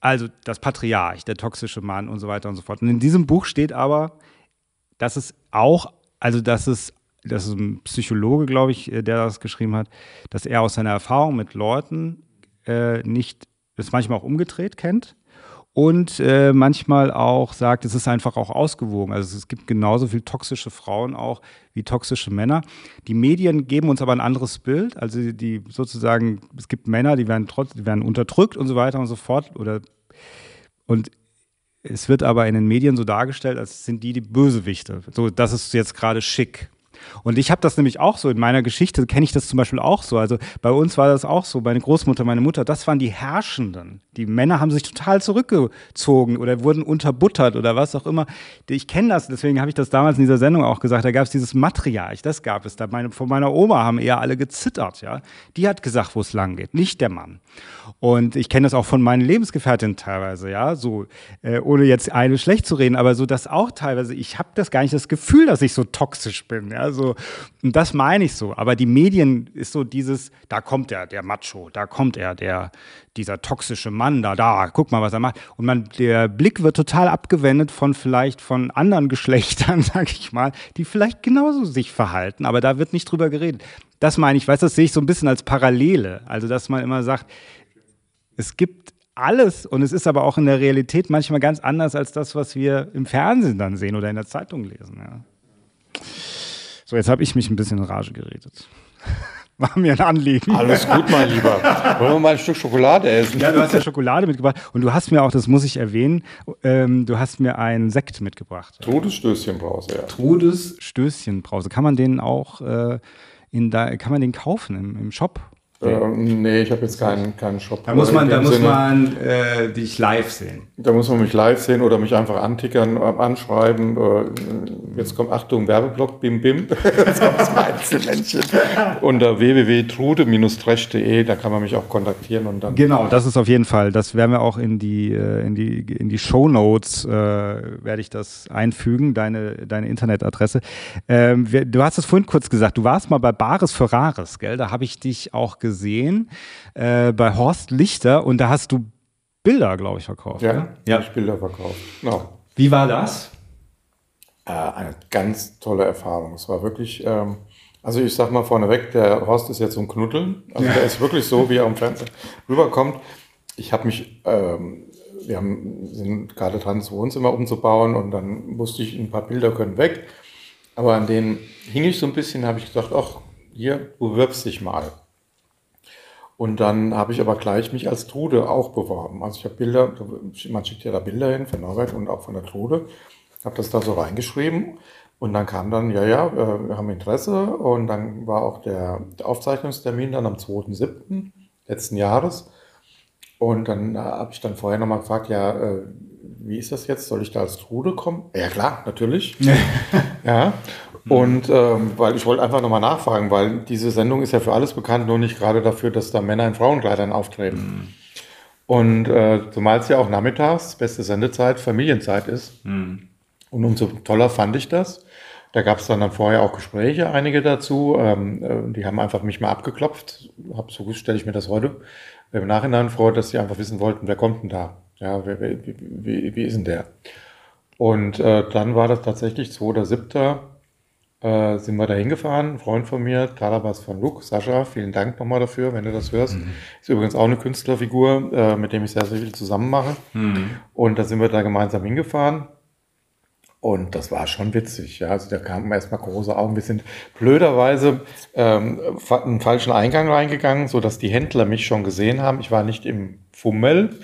also das Patriarch, der toxische Mann und so weiter und so fort. Und in diesem Buch steht aber, dass es auch, also dass es das ist ein Psychologe, glaube ich, der das geschrieben hat, dass er aus seiner Erfahrung mit Leuten äh, nicht, das manchmal auch umgedreht kennt und äh, manchmal auch sagt, es ist einfach auch ausgewogen. Also es gibt genauso viel toxische Frauen auch wie toxische Männer. Die Medien geben uns aber ein anderes Bild. Also die sozusagen, es gibt Männer, die werden trotz, die werden unterdrückt und so weiter und so fort. Oder und es wird aber in den Medien so dargestellt, als sind die die Bösewichte. So, das ist jetzt gerade schick. Und ich habe das nämlich auch so in meiner Geschichte, kenne ich das zum Beispiel auch so. Also bei uns war das auch so, meine Großmutter, meine Mutter, das waren die Herrschenden. Die Männer haben sich total zurückgezogen oder wurden unterbuttert oder was auch immer. Ich kenne das, deswegen habe ich das damals in dieser Sendung auch gesagt. Da gab es dieses Matriarch, das gab es. Da meine, von meiner Oma haben eher alle gezittert. Ja, Die hat gesagt, wo es lang geht, nicht der Mann. Und ich kenne das auch von meinen Lebensgefährtinnen teilweise, ja, so, äh, ohne jetzt eine schlecht zu reden, aber so das auch teilweise, ich habe das gar nicht das Gefühl, dass ich so toxisch bin, ja, so, und das meine ich so. Aber die Medien ist so dieses, da kommt er, der Macho, da kommt er, der, dieser toxische Mann da, da, guck mal, was er macht. Und man, der Blick wird total abgewendet von vielleicht von anderen Geschlechtern, sag ich mal, die vielleicht genauso sich verhalten, aber da wird nicht drüber geredet. Das meine ich, weiß, das sehe ich so ein bisschen als Parallele. Also, dass man immer sagt, es gibt alles und es ist aber auch in der Realität manchmal ganz anders als das, was wir im Fernsehen dann sehen oder in der Zeitung lesen. Ja. So, jetzt habe ich mich ein bisschen in Rage geredet. War mir ein Anliegen. Alles gut, mein Lieber. Wollen wir mal ein Stück Schokolade essen? Ja, du hast ja Schokolade mitgebracht. Und du hast mir auch, das muss ich erwähnen, ähm, du hast mir einen Sekt mitgebracht. Trudes Stößchenbrause, ja. Trudes Stößchenbrause. Kann man den auch äh, in da, kann man den kaufen im, im Shop? Äh, nee, ich habe jetzt keinen, keinen Shop. Da muss man, da muss man äh, dich live sehen. Da muss man mich live sehen oder mich einfach antickern, äh, anschreiben. Äh, jetzt kommt Achtung, Werbeblock, bim bim. jetzt kommt das Einzelmännchen. Unter www.trude-trash.de, da kann man mich auch kontaktieren und dann. Genau, das ist auf jeden Fall. Das werden wir auch in die, äh, in die, in die Show Notes, äh, werde ich das einfügen, deine, deine Internetadresse. Ähm, du hast es vorhin kurz gesagt, du warst mal bei Bares für Rares, gell? Da habe ich dich auch gesehen gesehen äh, bei Horst Lichter und da hast du Bilder, glaube ich, verkauft. Ja, ne? ja. ich Bilder verkauft. Genau. Wie war das? Äh, eine ganz tolle Erfahrung. Es war wirklich, ähm, also ich sag mal vorneweg, der Horst ist jetzt so ein Knuddeln. Also ja. der ist wirklich so, wie er am Fernsehen rüberkommt. Ich habe mich, ähm, wir haben, sind gerade dran, das Wohnzimmer umzubauen und dann musste ich, ein paar Bilder können weg. Aber an denen hing ich so ein bisschen, habe ich gedacht, ach, hier, du bewirbst dich mal. Und dann habe ich aber gleich mich als Trude auch beworben. Also ich habe Bilder, man schickt ja da Bilder hin von Norbert und auch von der Trude. Habe das da so reingeschrieben und dann kam dann, ja, ja, wir haben Interesse und dann war auch der, der Aufzeichnungstermin dann am 2.7. letzten Jahres. Und dann äh, habe ich dann vorher nochmal gefragt, ja, äh, wie ist das jetzt? Soll ich da als Trude kommen? Ja klar, natürlich. ja. Mhm. Und ähm, weil ich wollte einfach nochmal nachfragen, weil diese Sendung ist ja für alles bekannt, nur nicht gerade dafür, dass da Männer in Frauenkleidern auftreten. Mhm. Und äh, zumal es ja auch nachmittags, beste Sendezeit, Familienzeit ist. Mhm. Und umso toller fand ich das. Da gab es dann, dann vorher auch Gespräche, einige dazu. Ähm, äh, die haben einfach mich mal abgeklopft. Hab so stelle ich mir das heute im Nachhinein vor, dass sie einfach wissen wollten, wer kommt denn da? Ja, wer, wie, wie, wie ist denn der? Und äh, dann war das tatsächlich 2.7 äh, sind wir da hingefahren. Ein Freund von mir, Talabas von Luke, Sascha, vielen Dank nochmal dafür, wenn du das hörst. Mhm. Ist übrigens auch eine Künstlerfigur, äh, mit dem ich sehr, sehr viel zusammen mache. Mhm. Und da sind wir da gemeinsam hingefahren. Und das war schon witzig, ja. Also da kamen erstmal große Augen. Wir sind blöderweise ähm, einen falschen Eingang reingegangen, so dass die Händler mich schon gesehen haben. Ich war nicht im Fummel,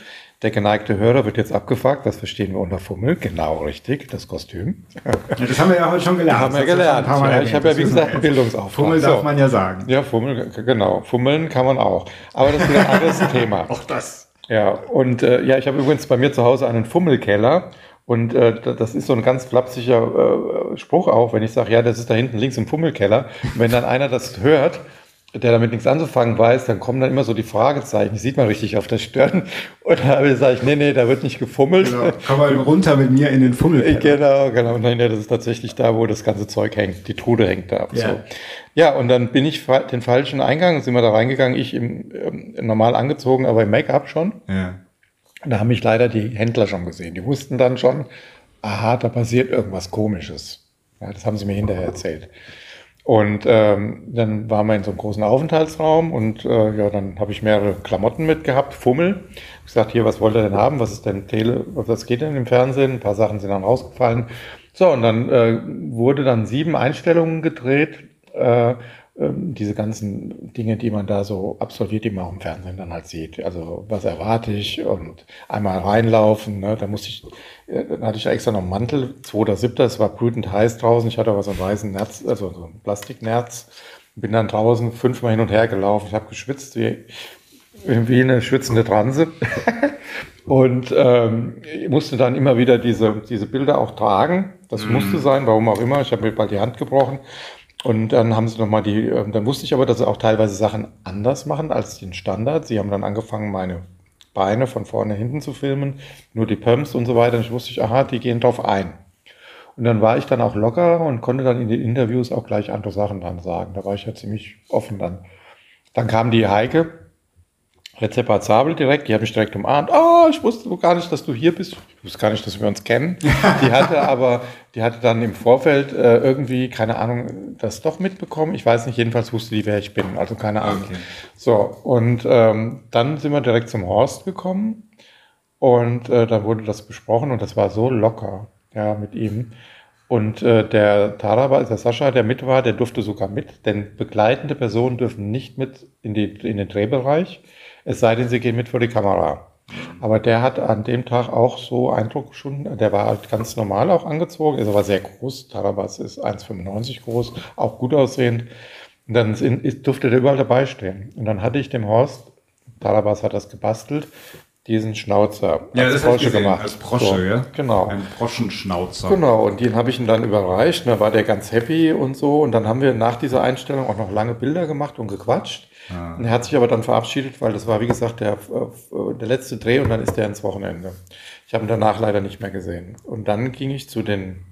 Der geneigte Hörer wird jetzt abgefragt, was verstehen wir unter Fummel? Genau, richtig, das Kostüm. Das haben wir ja heute schon gelernt. Das haben wir gelernt. Ja, ich habe ja, wie gesagt, einen Bildungsauftrag. Fummel darf so. man ja sagen. Ja, Fummel, genau. Fummeln kann man auch. Aber das ist wieder ein anderes Thema. Auch das. Ja, und äh, ja, ich habe übrigens bei mir zu Hause einen Fummelkeller. Und äh, das ist so ein ganz flapsiger äh, Spruch auch, wenn ich sage, ja, das ist da hinten links im Fummelkeller. Und wenn dann einer das hört, der damit nichts anzufangen weiß, dann kommen dann immer so die Fragezeichen. Die sieht man richtig auf der Stirn. Und da sage ich, nee, nee, da wird nicht gefummelt. Genau. Komm mal runter mit mir in den Fummel. Genau, genau. Nein, das ist tatsächlich da, wo das ganze Zeug hängt. Die Trude hängt da. Ja, so. ja und dann bin ich den falschen Eingang, sind wir da reingegangen. Ich im, ähm, normal angezogen, aber im Make-up schon. Ja. Da haben mich leider die Händler schon gesehen. Die wussten dann schon, aha, da passiert irgendwas Komisches. Ja, das haben sie mir hinterher erzählt. Und ähm, dann waren wir in so einem großen Aufenthaltsraum und äh, ja, dann habe ich mehrere Klamotten mitgehabt, Fummel. Ich gesagt, hier, was wollt ihr denn haben? Was ist denn Tele, was geht denn im Fernsehen? Ein paar Sachen sind dann rausgefallen. So, und dann äh, wurde dann sieben Einstellungen gedreht. Äh, ähm, diese ganzen Dinge, die man da so absolviert, die man auch im Fernsehen dann halt sieht. Also was erwarte ich und einmal reinlaufen, ne? da musste ich, äh, dann hatte ich extra noch einen Mantel, 2.7., es war brütend heiß draußen, ich hatte aber so einen weißen Nerz, also so einen Plastiknerz, bin dann draußen fünfmal hin und her gelaufen, ich habe geschwitzt wie, wie eine schwitzende Transe und ähm, musste dann immer wieder diese, diese Bilder auch tragen, das mhm. musste sein, warum auch immer, ich habe mir bald die Hand gebrochen und dann haben sie nochmal die, ähm, dann wusste ich aber, dass sie auch teilweise Sachen anders machen als den Standard. Sie haben dann angefangen, meine Beine von vorne hinten zu filmen, nur die Pumps und so weiter. Und ich wusste, aha, die gehen drauf ein. Und dann war ich dann auch locker und konnte dann in den Interviews auch gleich andere Sachen dann sagen. Da war ich ja ziemlich offen dann. Dann kam die Heike, rezepazabel direkt, die hat mich direkt umarmt. Oh, ich wusste gar nicht, dass du hier bist. Ich wusste gar nicht, dass wir uns kennen. Die hatte aber, die hatte dann im Vorfeld äh, irgendwie, keine Ahnung, das doch mitbekommen. Ich weiß nicht, jedenfalls wusste die, wer ich bin. Also keine Ahnung. Okay. So, und ähm, dann sind wir direkt zum Horst gekommen und äh, da wurde das besprochen und das war so locker, ja, mit ihm. Und äh, der Taraba, der Sascha, der mit war, der durfte sogar mit, denn begleitende Personen dürfen nicht mit in, die, in den Drehbereich es sei denn, sie gehen mit vor die Kamera. Aber der hat an dem Tag auch so Eindruck schon, der war halt ganz normal auch angezogen, ist aber sehr groß, Tarabas ist 1,95 groß, auch gut aussehend. Und dann durfte der überall dabei stehen. Und dann hatte ich dem Horst, Tarabas hat das gebastelt, diesen Schnauzer ja, als Brosche gemacht. Als Brosche, so, ja? Genau. Ein Broschenschnauzer. Genau, und den habe ich ihm dann überreicht. Da war der ganz happy und so. Und dann haben wir nach dieser Einstellung auch noch lange Bilder gemacht und gequatscht. Ah. Er hat sich aber dann verabschiedet, weil das war, wie gesagt, der, äh, der letzte Dreh und dann ist der ins Wochenende. Ich habe ihn danach leider nicht mehr gesehen. Und dann ging ich zu den,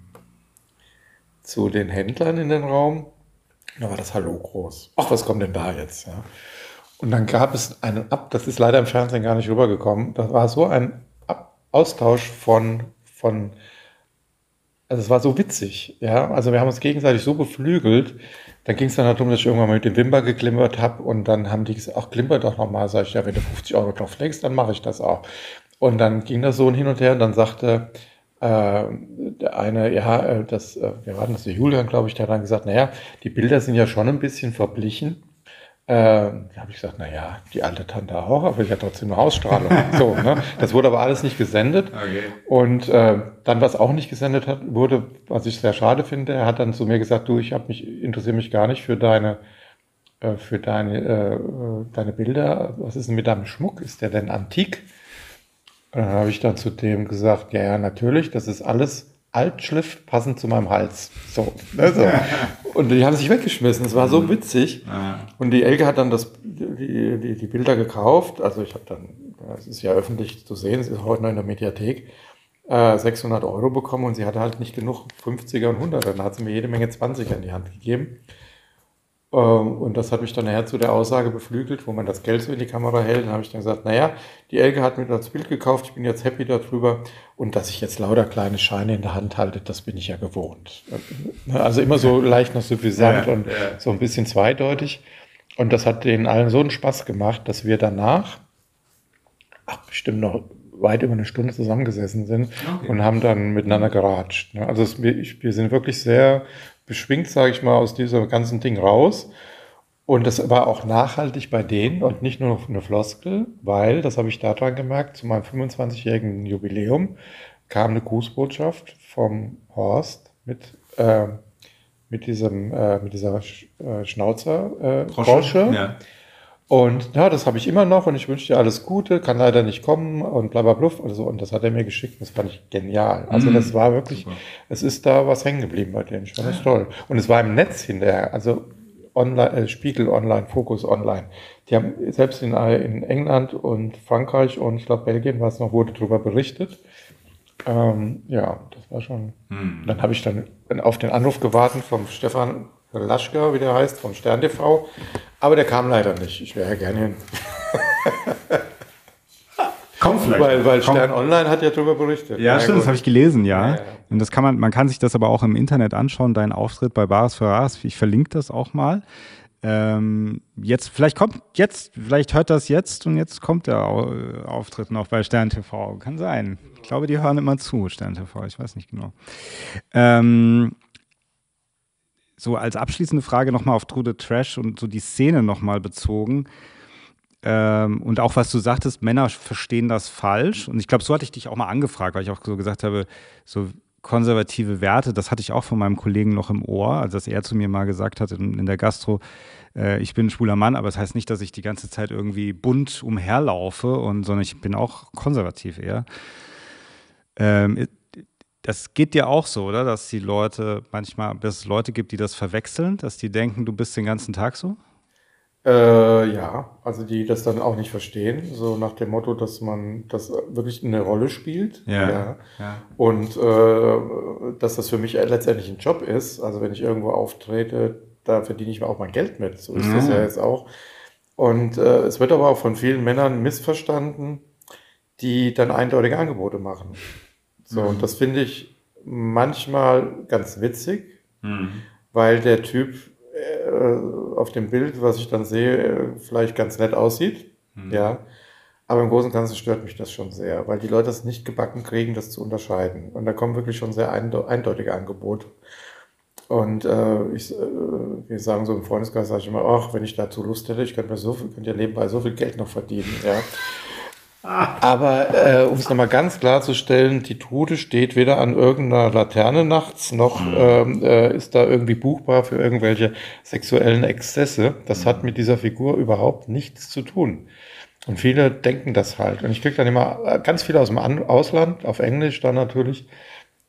zu den Händlern in den Raum. Da war das Hallo groß. Ach, was kommt denn da jetzt? Ja. Und dann gab es einen Ab, das ist leider im Fernsehen gar nicht rübergekommen. Das war so ein Austausch von, von, also es war so witzig, ja. Also wir haben uns gegenseitig so beflügelt, dann ging es dann darum, dass ich irgendwann mal mit dem Wimper geklimpert habe und dann haben die gesagt, ach, klimper doch nochmal. Sag ich, ja, wenn du 50 Euro drauf legst, dann mache ich das auch. Und dann ging das so hin und her und dann sagte äh, der eine, ja, äh, das, äh, wir waren das, der Julian, glaube ich, der hat dann gesagt, naja, die Bilder sind ja schon ein bisschen verblichen. Äh, da habe ich gesagt, naja, die alte Tante auch, aber ich hatte trotzdem eine Ausstrahlung. so, ne? Das wurde aber alles nicht gesendet. Okay. Und äh, dann, was auch nicht gesendet hat, wurde, was ich sehr schade finde, er hat dann zu mir gesagt, du, ich habe mich, interessiere mich gar nicht für deine, äh, für deine, äh, deine Bilder. Was ist denn mit deinem Schmuck? Ist der denn antik? Und dann habe ich dann zu dem gesagt, ja, ja, natürlich, das ist alles Altschrift passend zu meinem Hals. So, also. Und die haben sich weggeschmissen. Es war so witzig. Und die Elke hat dann das, die, die, die Bilder gekauft. Also ich habe dann, das ist ja öffentlich zu sehen, es ist heute noch in der Mediathek, äh, 600 Euro bekommen und sie hatte halt nicht genug 50er und 100er. Dann hat sie mir jede Menge 20er in die Hand gegeben. Ähm, und das hat mich dann nachher zu der Aussage beflügelt, wo man das Geld so in die Kamera hält. Dann habe ich dann gesagt, naja, die Elke hat mir das Bild gekauft, ich bin jetzt happy darüber. Und dass ich jetzt lauter kleine Scheine in der Hand halte, das bin ich ja gewohnt. Also immer so leicht noch suffisant ja, und ja. so ein bisschen zweideutig. Und das hat denen allen so einen Spaß gemacht, dass wir danach, ach, bestimmt noch weit über eine Stunde zusammengesessen sind okay. und haben dann miteinander geratscht. Ne? Also es, wir, wir sind wirklich sehr beschwingt, sage ich mal, aus diesem ganzen Ding raus. Und das war auch nachhaltig bei denen und nicht nur noch eine Floskel, weil, das habe ich daran gemerkt, zu meinem 25-jährigen Jubiläum kam eine Grußbotschaft vom Horst mit, äh, mit, diesem, äh, mit dieser Sch äh, Schnauzer äh, Ja. Und ja, das habe ich immer noch und ich wünsche dir alles Gute, kann leider nicht kommen und bla bla bla. Und, so. und das hat er mir geschickt das fand ich genial. Also mm, das war wirklich, super. es ist da was hängen geblieben bei denen. Ich fand das toll. Und es war im Netz hinterher, also online, äh, Spiegel Online, Focus Online. Die haben selbst in, in England und Frankreich und ich glaube Belgien war es noch, wurde darüber berichtet. Ähm, ja, das war schon. Hm. Dann habe ich dann auf den Anruf gewartet vom Stefan Laschka, wie der heißt, vom Stern TV. Aber der kam leider nicht. Ich wäre ja gerne hin. Komm vielleicht. Weil, weil Komm. Stern Online hat ja darüber berichtet. Ja, ja stimmt, gut. das habe ich gelesen, ja. Ja. Und das kann man, man kann sich das aber auch im Internet anschauen, dein Auftritt bei Bares Ferraris. Ich verlinke das auch mal. Ähm, jetzt, vielleicht kommt jetzt, vielleicht hört das jetzt und jetzt kommt der Auftritt noch bei Stern TV. Kann sein. Ich glaube, die hören immer zu, Stern TV. Ich weiß nicht genau. Ähm, so als abschließende Frage nochmal auf True the Trash und so die Szene nochmal bezogen. Ähm, und auch was du sagtest, Männer verstehen das falsch. Und ich glaube, so hatte ich dich auch mal angefragt, weil ich auch so gesagt habe, so konservative Werte, das hatte ich auch von meinem Kollegen noch im Ohr, also dass er zu mir mal gesagt hat in, in der Gastro, äh, ich bin ein schwuler Mann, aber das heißt nicht, dass ich die ganze Zeit irgendwie bunt umherlaufe, und, sondern ich bin auch konservativ eher. Ähm, das geht dir auch so, oder? Dass die Leute manchmal, dass es Leute gibt, die das verwechseln, dass die denken, du bist den ganzen Tag so? Äh, ja, also die das dann auch nicht verstehen, so nach dem Motto, dass man das wirklich eine Rolle spielt. Ja. ja. ja. Und äh, dass das für mich letztendlich ein Job ist. Also wenn ich irgendwo auftrete, da verdiene ich mir auch mein Geld mit. So ist mhm. das ja jetzt auch. Und äh, es wird aber auch von vielen Männern missverstanden, die dann eindeutige Angebote machen. So, mhm. und das finde ich manchmal ganz witzig, mhm. weil der Typ äh, auf dem Bild, was ich dann sehe, vielleicht ganz nett aussieht. Mhm. Ja. Aber im Großen und Ganzen stört mich das schon sehr, weil die Leute es nicht gebacken kriegen, das zu unterscheiden. Und da kommen wirklich schon sehr eindeutige Angebote. Und äh, ich, äh, wir sagen so im Freundeskreis, sage ich immer, ach, wenn ich dazu Lust hätte, ich könnte mir so viel, könnte ja nebenbei so viel Geld noch verdienen. Ja. Aber äh, um es nochmal ganz klarzustellen, die Trude steht weder an irgendeiner Laterne nachts, noch mhm. ähm, äh, ist da irgendwie buchbar für irgendwelche sexuellen Exzesse. Das mhm. hat mit dieser Figur überhaupt nichts zu tun. Und viele denken das halt. Und ich kriege dann immer äh, ganz viel aus dem Ausland, auf Englisch dann natürlich,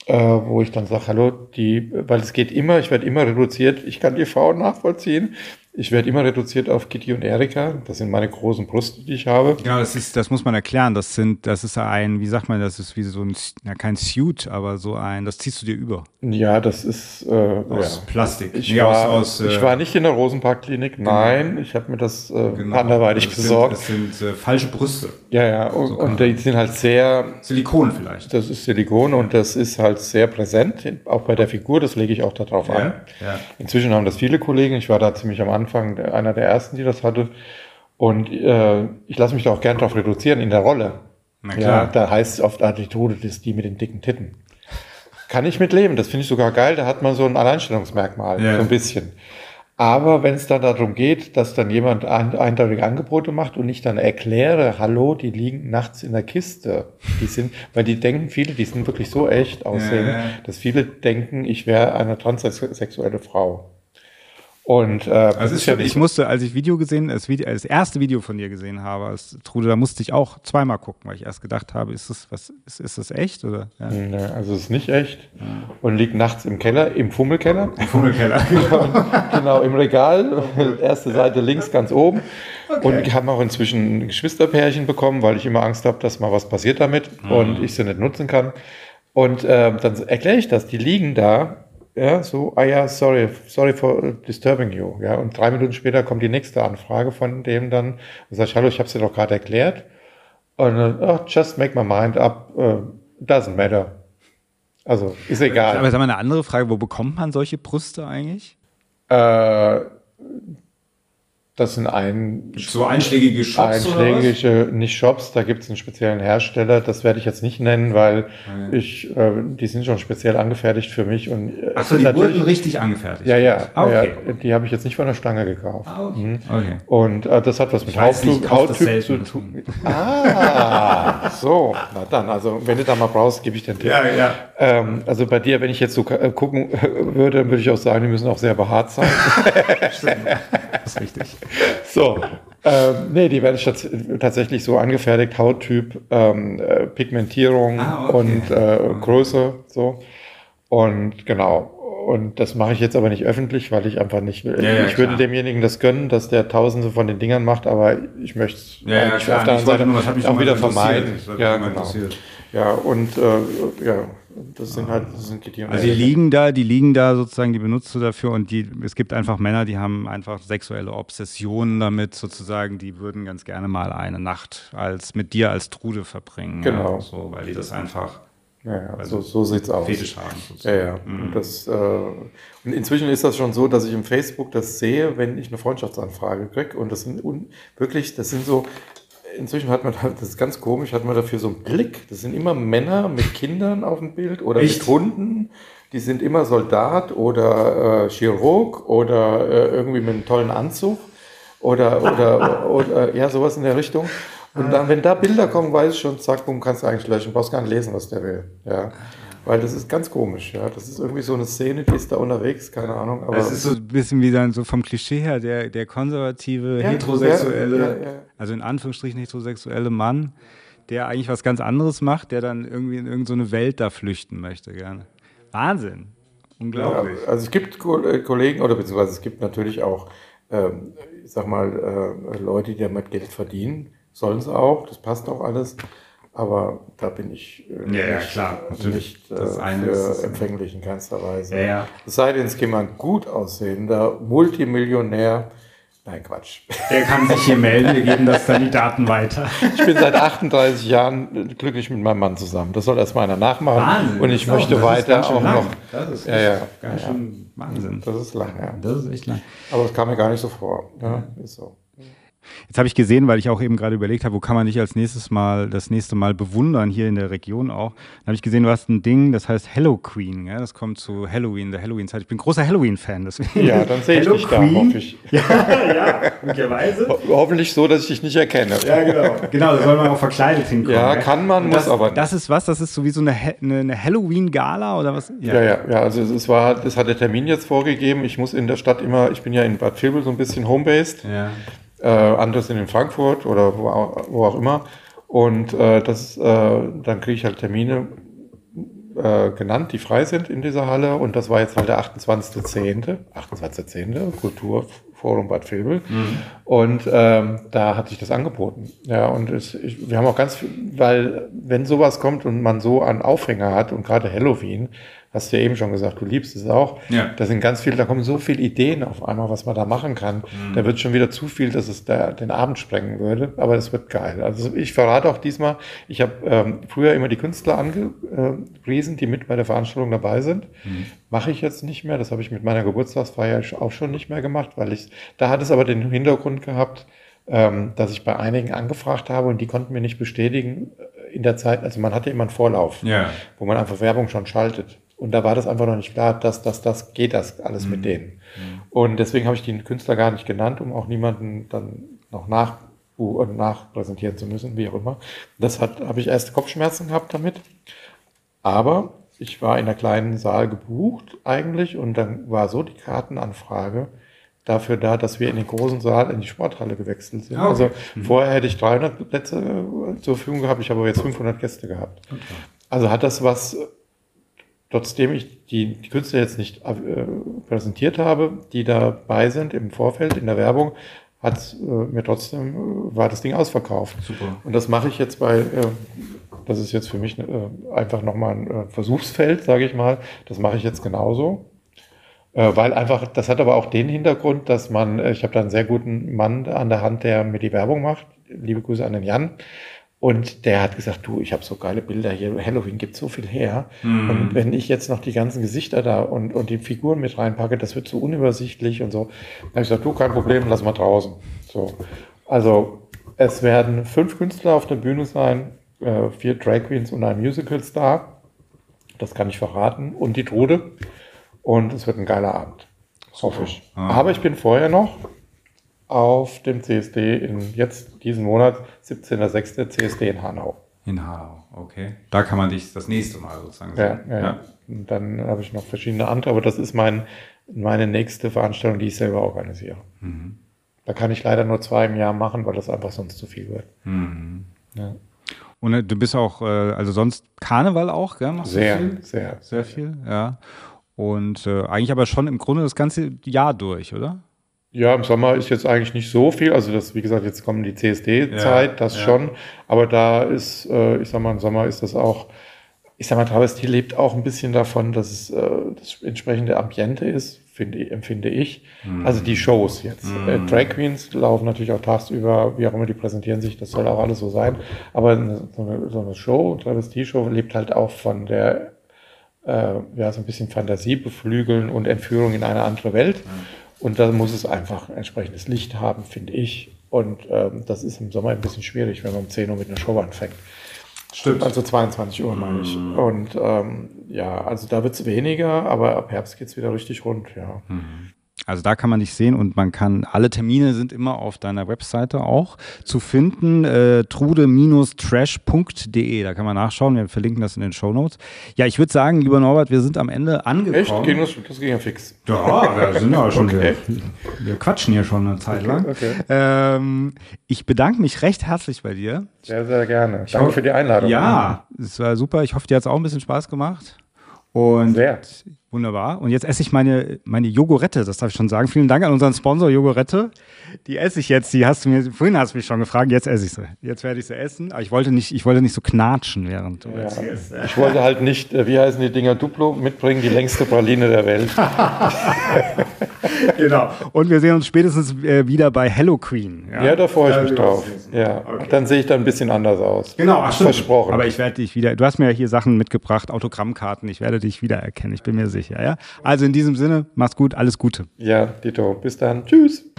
äh, wo ich dann sage, hallo, die, weil es geht immer, ich werde immer reduziert, ich kann die Frauen nachvollziehen. Ich werde immer reduziert auf Kitty und Erika. Das sind meine großen Brüste, die ich habe. Ja, das ist, das muss man erklären. Das sind, das ist ein, wie sagt man, das ist wie so ein, ja, kein Suit, aber so ein, das ziehst du dir über. Ja, das ist äh, aus ja. Plastik. Ich, nee, war, aus, aus, ich äh, war nicht in der Rosenparkklinik. Genau. Nein, ich habe mir das äh, genau. anderweitig das besorgt. Sind, das sind äh, falsche Brüste. Ja, ja. Und, so und die sind halt sehr Silikon vielleicht. Das ist Silikon und das ist halt sehr präsent, auch bei der Figur. Das lege ich auch darauf ja, an. Ja. Inzwischen haben das viele Kollegen. Ich war da ziemlich am Anfang Anfang einer der ersten, die das hatte. Und äh, ich lasse mich da auch gern drauf reduzieren in der Rolle. Na klar. Ja, da heißt es oft Attitude, das ist die mit den dicken Titten. Kann ich mit leben, das finde ich sogar geil, da hat man so ein Alleinstellungsmerkmal, ja. so ein bisschen. Aber wenn es dann darum geht, dass dann jemand ein, eindeutige Angebote macht und ich dann erkläre, hallo, die liegen nachts in der Kiste. Die sind, weil die denken, viele, die sind wirklich so echt aussehen, ja. dass viele denken, ich wäre eine transsexuelle Frau. Und äh, also ist ja ich musste, als ich Video gesehen, das, Video, das erste Video von dir gesehen habe, als Trude, da musste ich auch zweimal gucken, weil ich erst gedacht habe, ist das was, ist, ist das echt oder? Ja. Nee, also es ist nicht echt und liegt nachts im Keller, im Fummelkeller. Im Fummelkeller. genau, genau, im Regal, erste Seite links ganz oben. Okay. Und ich habe auch inzwischen ein Geschwisterpärchen bekommen, weil ich immer Angst habe, dass mal was passiert damit mhm. und ich sie nicht nutzen kann. Und äh, dann erkläre ich das, die liegen da ja, so, ah ja, sorry, sorry for disturbing you. Ja, und drei Minuten später kommt die nächste Anfrage von dem dann und sagt, hallo, ich habe es dir doch gerade erklärt. Und oh, just make my mind up, uh, doesn't matter. Also, ist egal. Aber sag mal eine andere Frage, wo bekommt man solche Brüste eigentlich? Äh, Das sind ein, so einschlägige Shops einschlägige, nicht Shops, da gibt es einen speziellen Hersteller. Das werde ich jetzt nicht nennen, weil okay. ich, äh, die sind schon speziell angefertigt für mich und. Äh, Achso, die wurden richtig angefertigt. Ja, ja, ah, okay. ja die habe ich jetzt nicht von der Stange gekauft. Ah, okay. Mhm. okay. Und äh, das hat was mit Hauttyp, zu tun. Ah, so, na dann, also wenn du da mal brauchst, gebe ich den Tipp. Ja, ja. Ähm, also bei dir, wenn ich jetzt so äh, gucken würde, würde ich auch sagen, die müssen auch sehr behaart sein. Stimmt, das ist richtig. So, ähm, nee, die werden tatsächlich so angefertigt, Hauttyp, ähm, äh, Pigmentierung ah, okay. und äh, Größe, so. Und genau. Und das mache ich jetzt aber nicht öffentlich, weil ich einfach nicht will. Ja, ja, ich würde demjenigen das gönnen, dass der Tausende von den Dingern macht, aber ich möchte es ja, ja, auf der anderen Seite nur, auch wieder vermeiden. Ja, genau. Ja, und äh, ja, das sind halt, das sind die Also die liegen da, die liegen da sozusagen, die benutzt du dafür und die, es gibt einfach Männer, die haben einfach sexuelle Obsessionen damit sozusagen, die würden ganz gerne mal eine Nacht als mit dir als Trude verbringen. Genau. Ja, so, weil die das einfach ja, ja so, so sieht's aus. Fetisch haben. Sozusagen. Ja, ja. Mhm. Und, das, äh, und inzwischen ist das schon so, dass ich im Facebook das sehe, wenn ich eine Freundschaftsanfrage kriege. Und das sind wirklich, das sind so, inzwischen hat man, das ist ganz komisch, hat man dafür so einen Blick. Das sind immer Männer mit Kindern auf dem Bild oder Echt? mit Hunden. Die sind immer Soldat oder äh, Chirurg oder äh, irgendwie mit einem tollen Anzug oder, oder, oder ja, sowas in der Richtung. Und dann, wenn da Bilder kommen, weiß ich schon, zack, boom, kannst du eigentlich löschen. Brauchst gar nicht lesen, was der will. Ja. Weil das ist ganz komisch, ja. Das ist irgendwie so eine Szene, die ist da unterwegs, keine Ahnung. Aber es ist so ein bisschen wie dann so vom Klischee her, der, der konservative, ja, heterosexuelle, ja, ja, also in Anführungsstrichen heterosexuelle Mann, der eigentlich was ganz anderes macht, der dann irgendwie in irgendeine so Welt da flüchten möchte, gerne. Wahnsinn. Unglaublich. also es gibt äh, Kollegen, oder beziehungsweise es gibt natürlich auch, ähm, ich sag mal, äh, Leute, die damit Geld verdienen. Sollen sie auch, das passt auch alles. Aber da bin ich äh, ja, ja, klar, nicht äh, für empfänglich in keinster Weise. Ja, ja. Es sei denn, es ein gut aussehender Multimillionär. Nein, Quatsch. Der kann sich hier melden, wir geben das dann die Daten weiter. Ich bin seit 38 Jahren glücklich mit meinem Mann zusammen. Das soll erst mal einer nachmachen. Wahnsinn, und ich möchte weiter auch lang. noch. Das ist ja, ja, ganz schön Wahnsinn. Das ist lang, ja. Das ist echt lang. Aber es kam mir gar nicht so vor. Ja, ist so. Jetzt habe ich gesehen, weil ich auch eben gerade überlegt habe, wo kann man dich als nächstes Mal, das nächste Mal bewundern, hier in der Region auch. Dann habe ich gesehen, du hast ein Ding, das heißt Hello Queen. Ja? Das kommt zu Halloween, der Halloween-Zeit. Ich bin großer Halloween-Fan. Ja, dann sehe ich dich da, hoffe ich. Ja, ja, möglicherweise. Ho hoffentlich so, dass ich dich nicht erkenne. Ja, genau. Genau, da soll man auch verkleidet hinkommen. Ja, kann man, muss das, aber nicht. Das ist was? Das ist so wie so eine, eine, eine Halloween-Gala oder was? Ja. ja, ja, ja. Also es war, das hat der Termin jetzt vorgegeben. Ich muss in der Stadt immer, ich bin ja in Bad Vilbel so ein bisschen home-based. Ja äh, andere sind in Frankfurt oder wo, wo auch immer. Und äh, das, äh, dann kriege ich halt Termine äh, genannt, die frei sind in dieser Halle. Und das war jetzt halt der 28.10., 28.10., Kulturforum Bad Vilbel. Mhm. Und ähm, da hat sich das angeboten. Ja, und es, ich, wir haben auch ganz viel, weil wenn sowas kommt und man so einen Aufhänger hat und gerade Halloween, hast du ja eben schon gesagt, du liebst es auch. Ja. Da sind ganz viele, da kommen so viele Ideen auf einmal, was man da machen kann. Mhm. Da wird schon wieder zu viel, dass es da den Abend sprengen würde, aber es wird geil. Also ich verrate auch diesmal, ich habe ähm, früher immer die Künstler angepriesen, die mit bei der Veranstaltung dabei sind. Mhm. Mache ich jetzt nicht mehr. Das habe ich mit meiner Geburtstagsfeier auch schon nicht mehr gemacht, weil ich, da hat es aber den Hintergrund gehabt, ähm, dass ich bei einigen angefragt habe und die konnten mir nicht bestätigen äh, in der Zeit, also man hatte immer einen Vorlauf, ja. wo man einfach Werbung schon schaltet. Und da war das einfach noch nicht klar, dass das, das geht das alles mhm. mit denen. Mhm. Und deswegen habe ich den Künstler gar nicht genannt, um auch niemanden dann noch nach und nachpräsentieren zu müssen, wie auch immer. Das hat, habe ich erst Kopfschmerzen gehabt damit. Aber ich war in einer kleinen Saal gebucht eigentlich und dann war so die Kartenanfrage dafür da, dass wir in den großen Saal in die Sporthalle gewechselt sind. Ah, okay. Also mhm. vorher hätte ich 300 Plätze zur Verfügung gehabt, ich habe aber jetzt 500 Gäste gehabt. Okay. Also hat das was trotzdem ich die, die Künstler jetzt nicht äh, präsentiert habe, die dabei sind im Vorfeld, in der Werbung, hat äh, mir trotzdem, äh, war das Ding ausverkauft. Super. Und das mache ich jetzt bei, äh, das ist jetzt für mich äh, einfach nochmal ein äh, Versuchsfeld, sage ich mal. Das mache ich jetzt genauso. Äh, weil einfach, das hat aber auch den Hintergrund, dass man, äh, ich habe da einen sehr guten Mann an der Hand, der mir die Werbung macht. Liebe Grüße an den Jan Und der hat gesagt, du, ich habe so geile Bilder hier, Halloween gibt so viel her. Mhm. Und wenn ich jetzt noch die ganzen Gesichter da und, und die Figuren mit reinpacke, das wird so unübersichtlich und so. Dann habe ich gesagt, du, kein Problem, lass mal draußen. So. Also es werden fünf Künstler auf der Bühne sein, äh, vier Drag Queens und ein Musical-Star. Das kann ich verraten. Und die Trude. Und es wird ein geiler Abend. Hoffe ich. Ah. Aber ich bin vorher noch auf dem CSD in jetzt diesen Monat, 17.06. CSD in Hanau. In Hanau, okay. Da kann man dich das nächste Mal sozusagen sehen. Ja, ja. ja. Und dann habe ich noch verschiedene andere, aber das ist mein, meine nächste Veranstaltung, die ich selber organisiere. Mhm. Da kann ich leider nur zwei im Jahr machen, weil das einfach sonst zu viel wird. Mhm. Ja. Und äh, du bist auch, äh, also sonst Karneval auch, gell? Machst sehr, sehr. Sehr viel, ja. Und äh, eigentlich aber schon im Grunde das ganze Jahr durch, oder? Ja, im Sommer ist jetzt eigentlich nicht so viel. Also das, wie gesagt, jetzt kommen die CSD-Zeit, ja, das ja. schon. Aber da ist, äh, ich sag mal, im Sommer ist das auch, ich sag mal, Travestie lebt auch ein bisschen davon, dass es äh, das entsprechende Ambiente ist, finde, empfinde ich. Mhm. Also die Shows jetzt. Mhm. Äh, Drag Queens laufen natürlich auch tagsüber, wie auch immer, die präsentieren sich, das soll auch alles so sein. Aber so eine, so eine Show, Travestie-Show, lebt halt auch von der, äh, ja, so ein bisschen Fantasie beflügeln und Entführung in eine andere Welt. Mhm. Und da muss es einfach ein entsprechendes Licht haben, finde ich. Und ähm, das ist im Sommer ein bisschen schwierig, wenn man um 10 Uhr mit einer Show anfängt. Stimmt. Also 22 Uhr meine ich. Mhm. Und ähm, ja, also da wird es weniger, aber ab Herbst geht es wieder richtig rund, ja. Mhm. Also da kann man dich sehen und man kann, alle Termine sind immer auf deiner Webseite auch zu finden, äh, trude-trash.de, da kann man nachschauen, wir verlinken das in den Show Notes. Ja, ich würde sagen, lieber Norbert, wir sind am Ende angekommen. Echt? Ging das, das ging ja fix. Ja, wir sind ja schon, okay. wir, wir, quatschen hier schon eine Zeit lang. Okay, okay. Ähm, ich bedanke mich recht herzlich bei dir. Sehr, sehr gerne. Ich Danke hoffe, für die Einladung. Ja, es war super. Ich hoffe, dir hat es auch ein bisschen Spaß gemacht. Und Sehr. Wunderbar. Und jetzt esse ich meine, meine Jogurette, das darf ich schon sagen. Vielen Dank an unseren Sponsor Jogurette. Die esse ich jetzt. Die hast du mir, vorhin hast du mich schon gefragt, jetzt esse ich sie. Jetzt werde ich sie essen. Aber ich wollte nicht, ich wollte nicht so knatschen, während du ja. erzählst. Ich wollte halt nicht, äh, wie heißen die Dinger, Duplo mitbringen, die längste Praline der Welt. genau. Und wir sehen uns spätestens äh, wieder bei Hello Queen. Ja, ja da freue ich mich drauf. Ja. Okay. Dann sehe ich da ein bisschen anders aus. Genau, ach, versprochen. Aber ich werde dich wieder, du hast mir ja hier Sachen mitgebracht, Autogrammkarten. Ich werde dich wiedererkennen. Ich bin mir sicher. Ja? Also in diesem Sinne, mach's gut, alles Gute. Ja, Dito. Bis dann. Tschüss.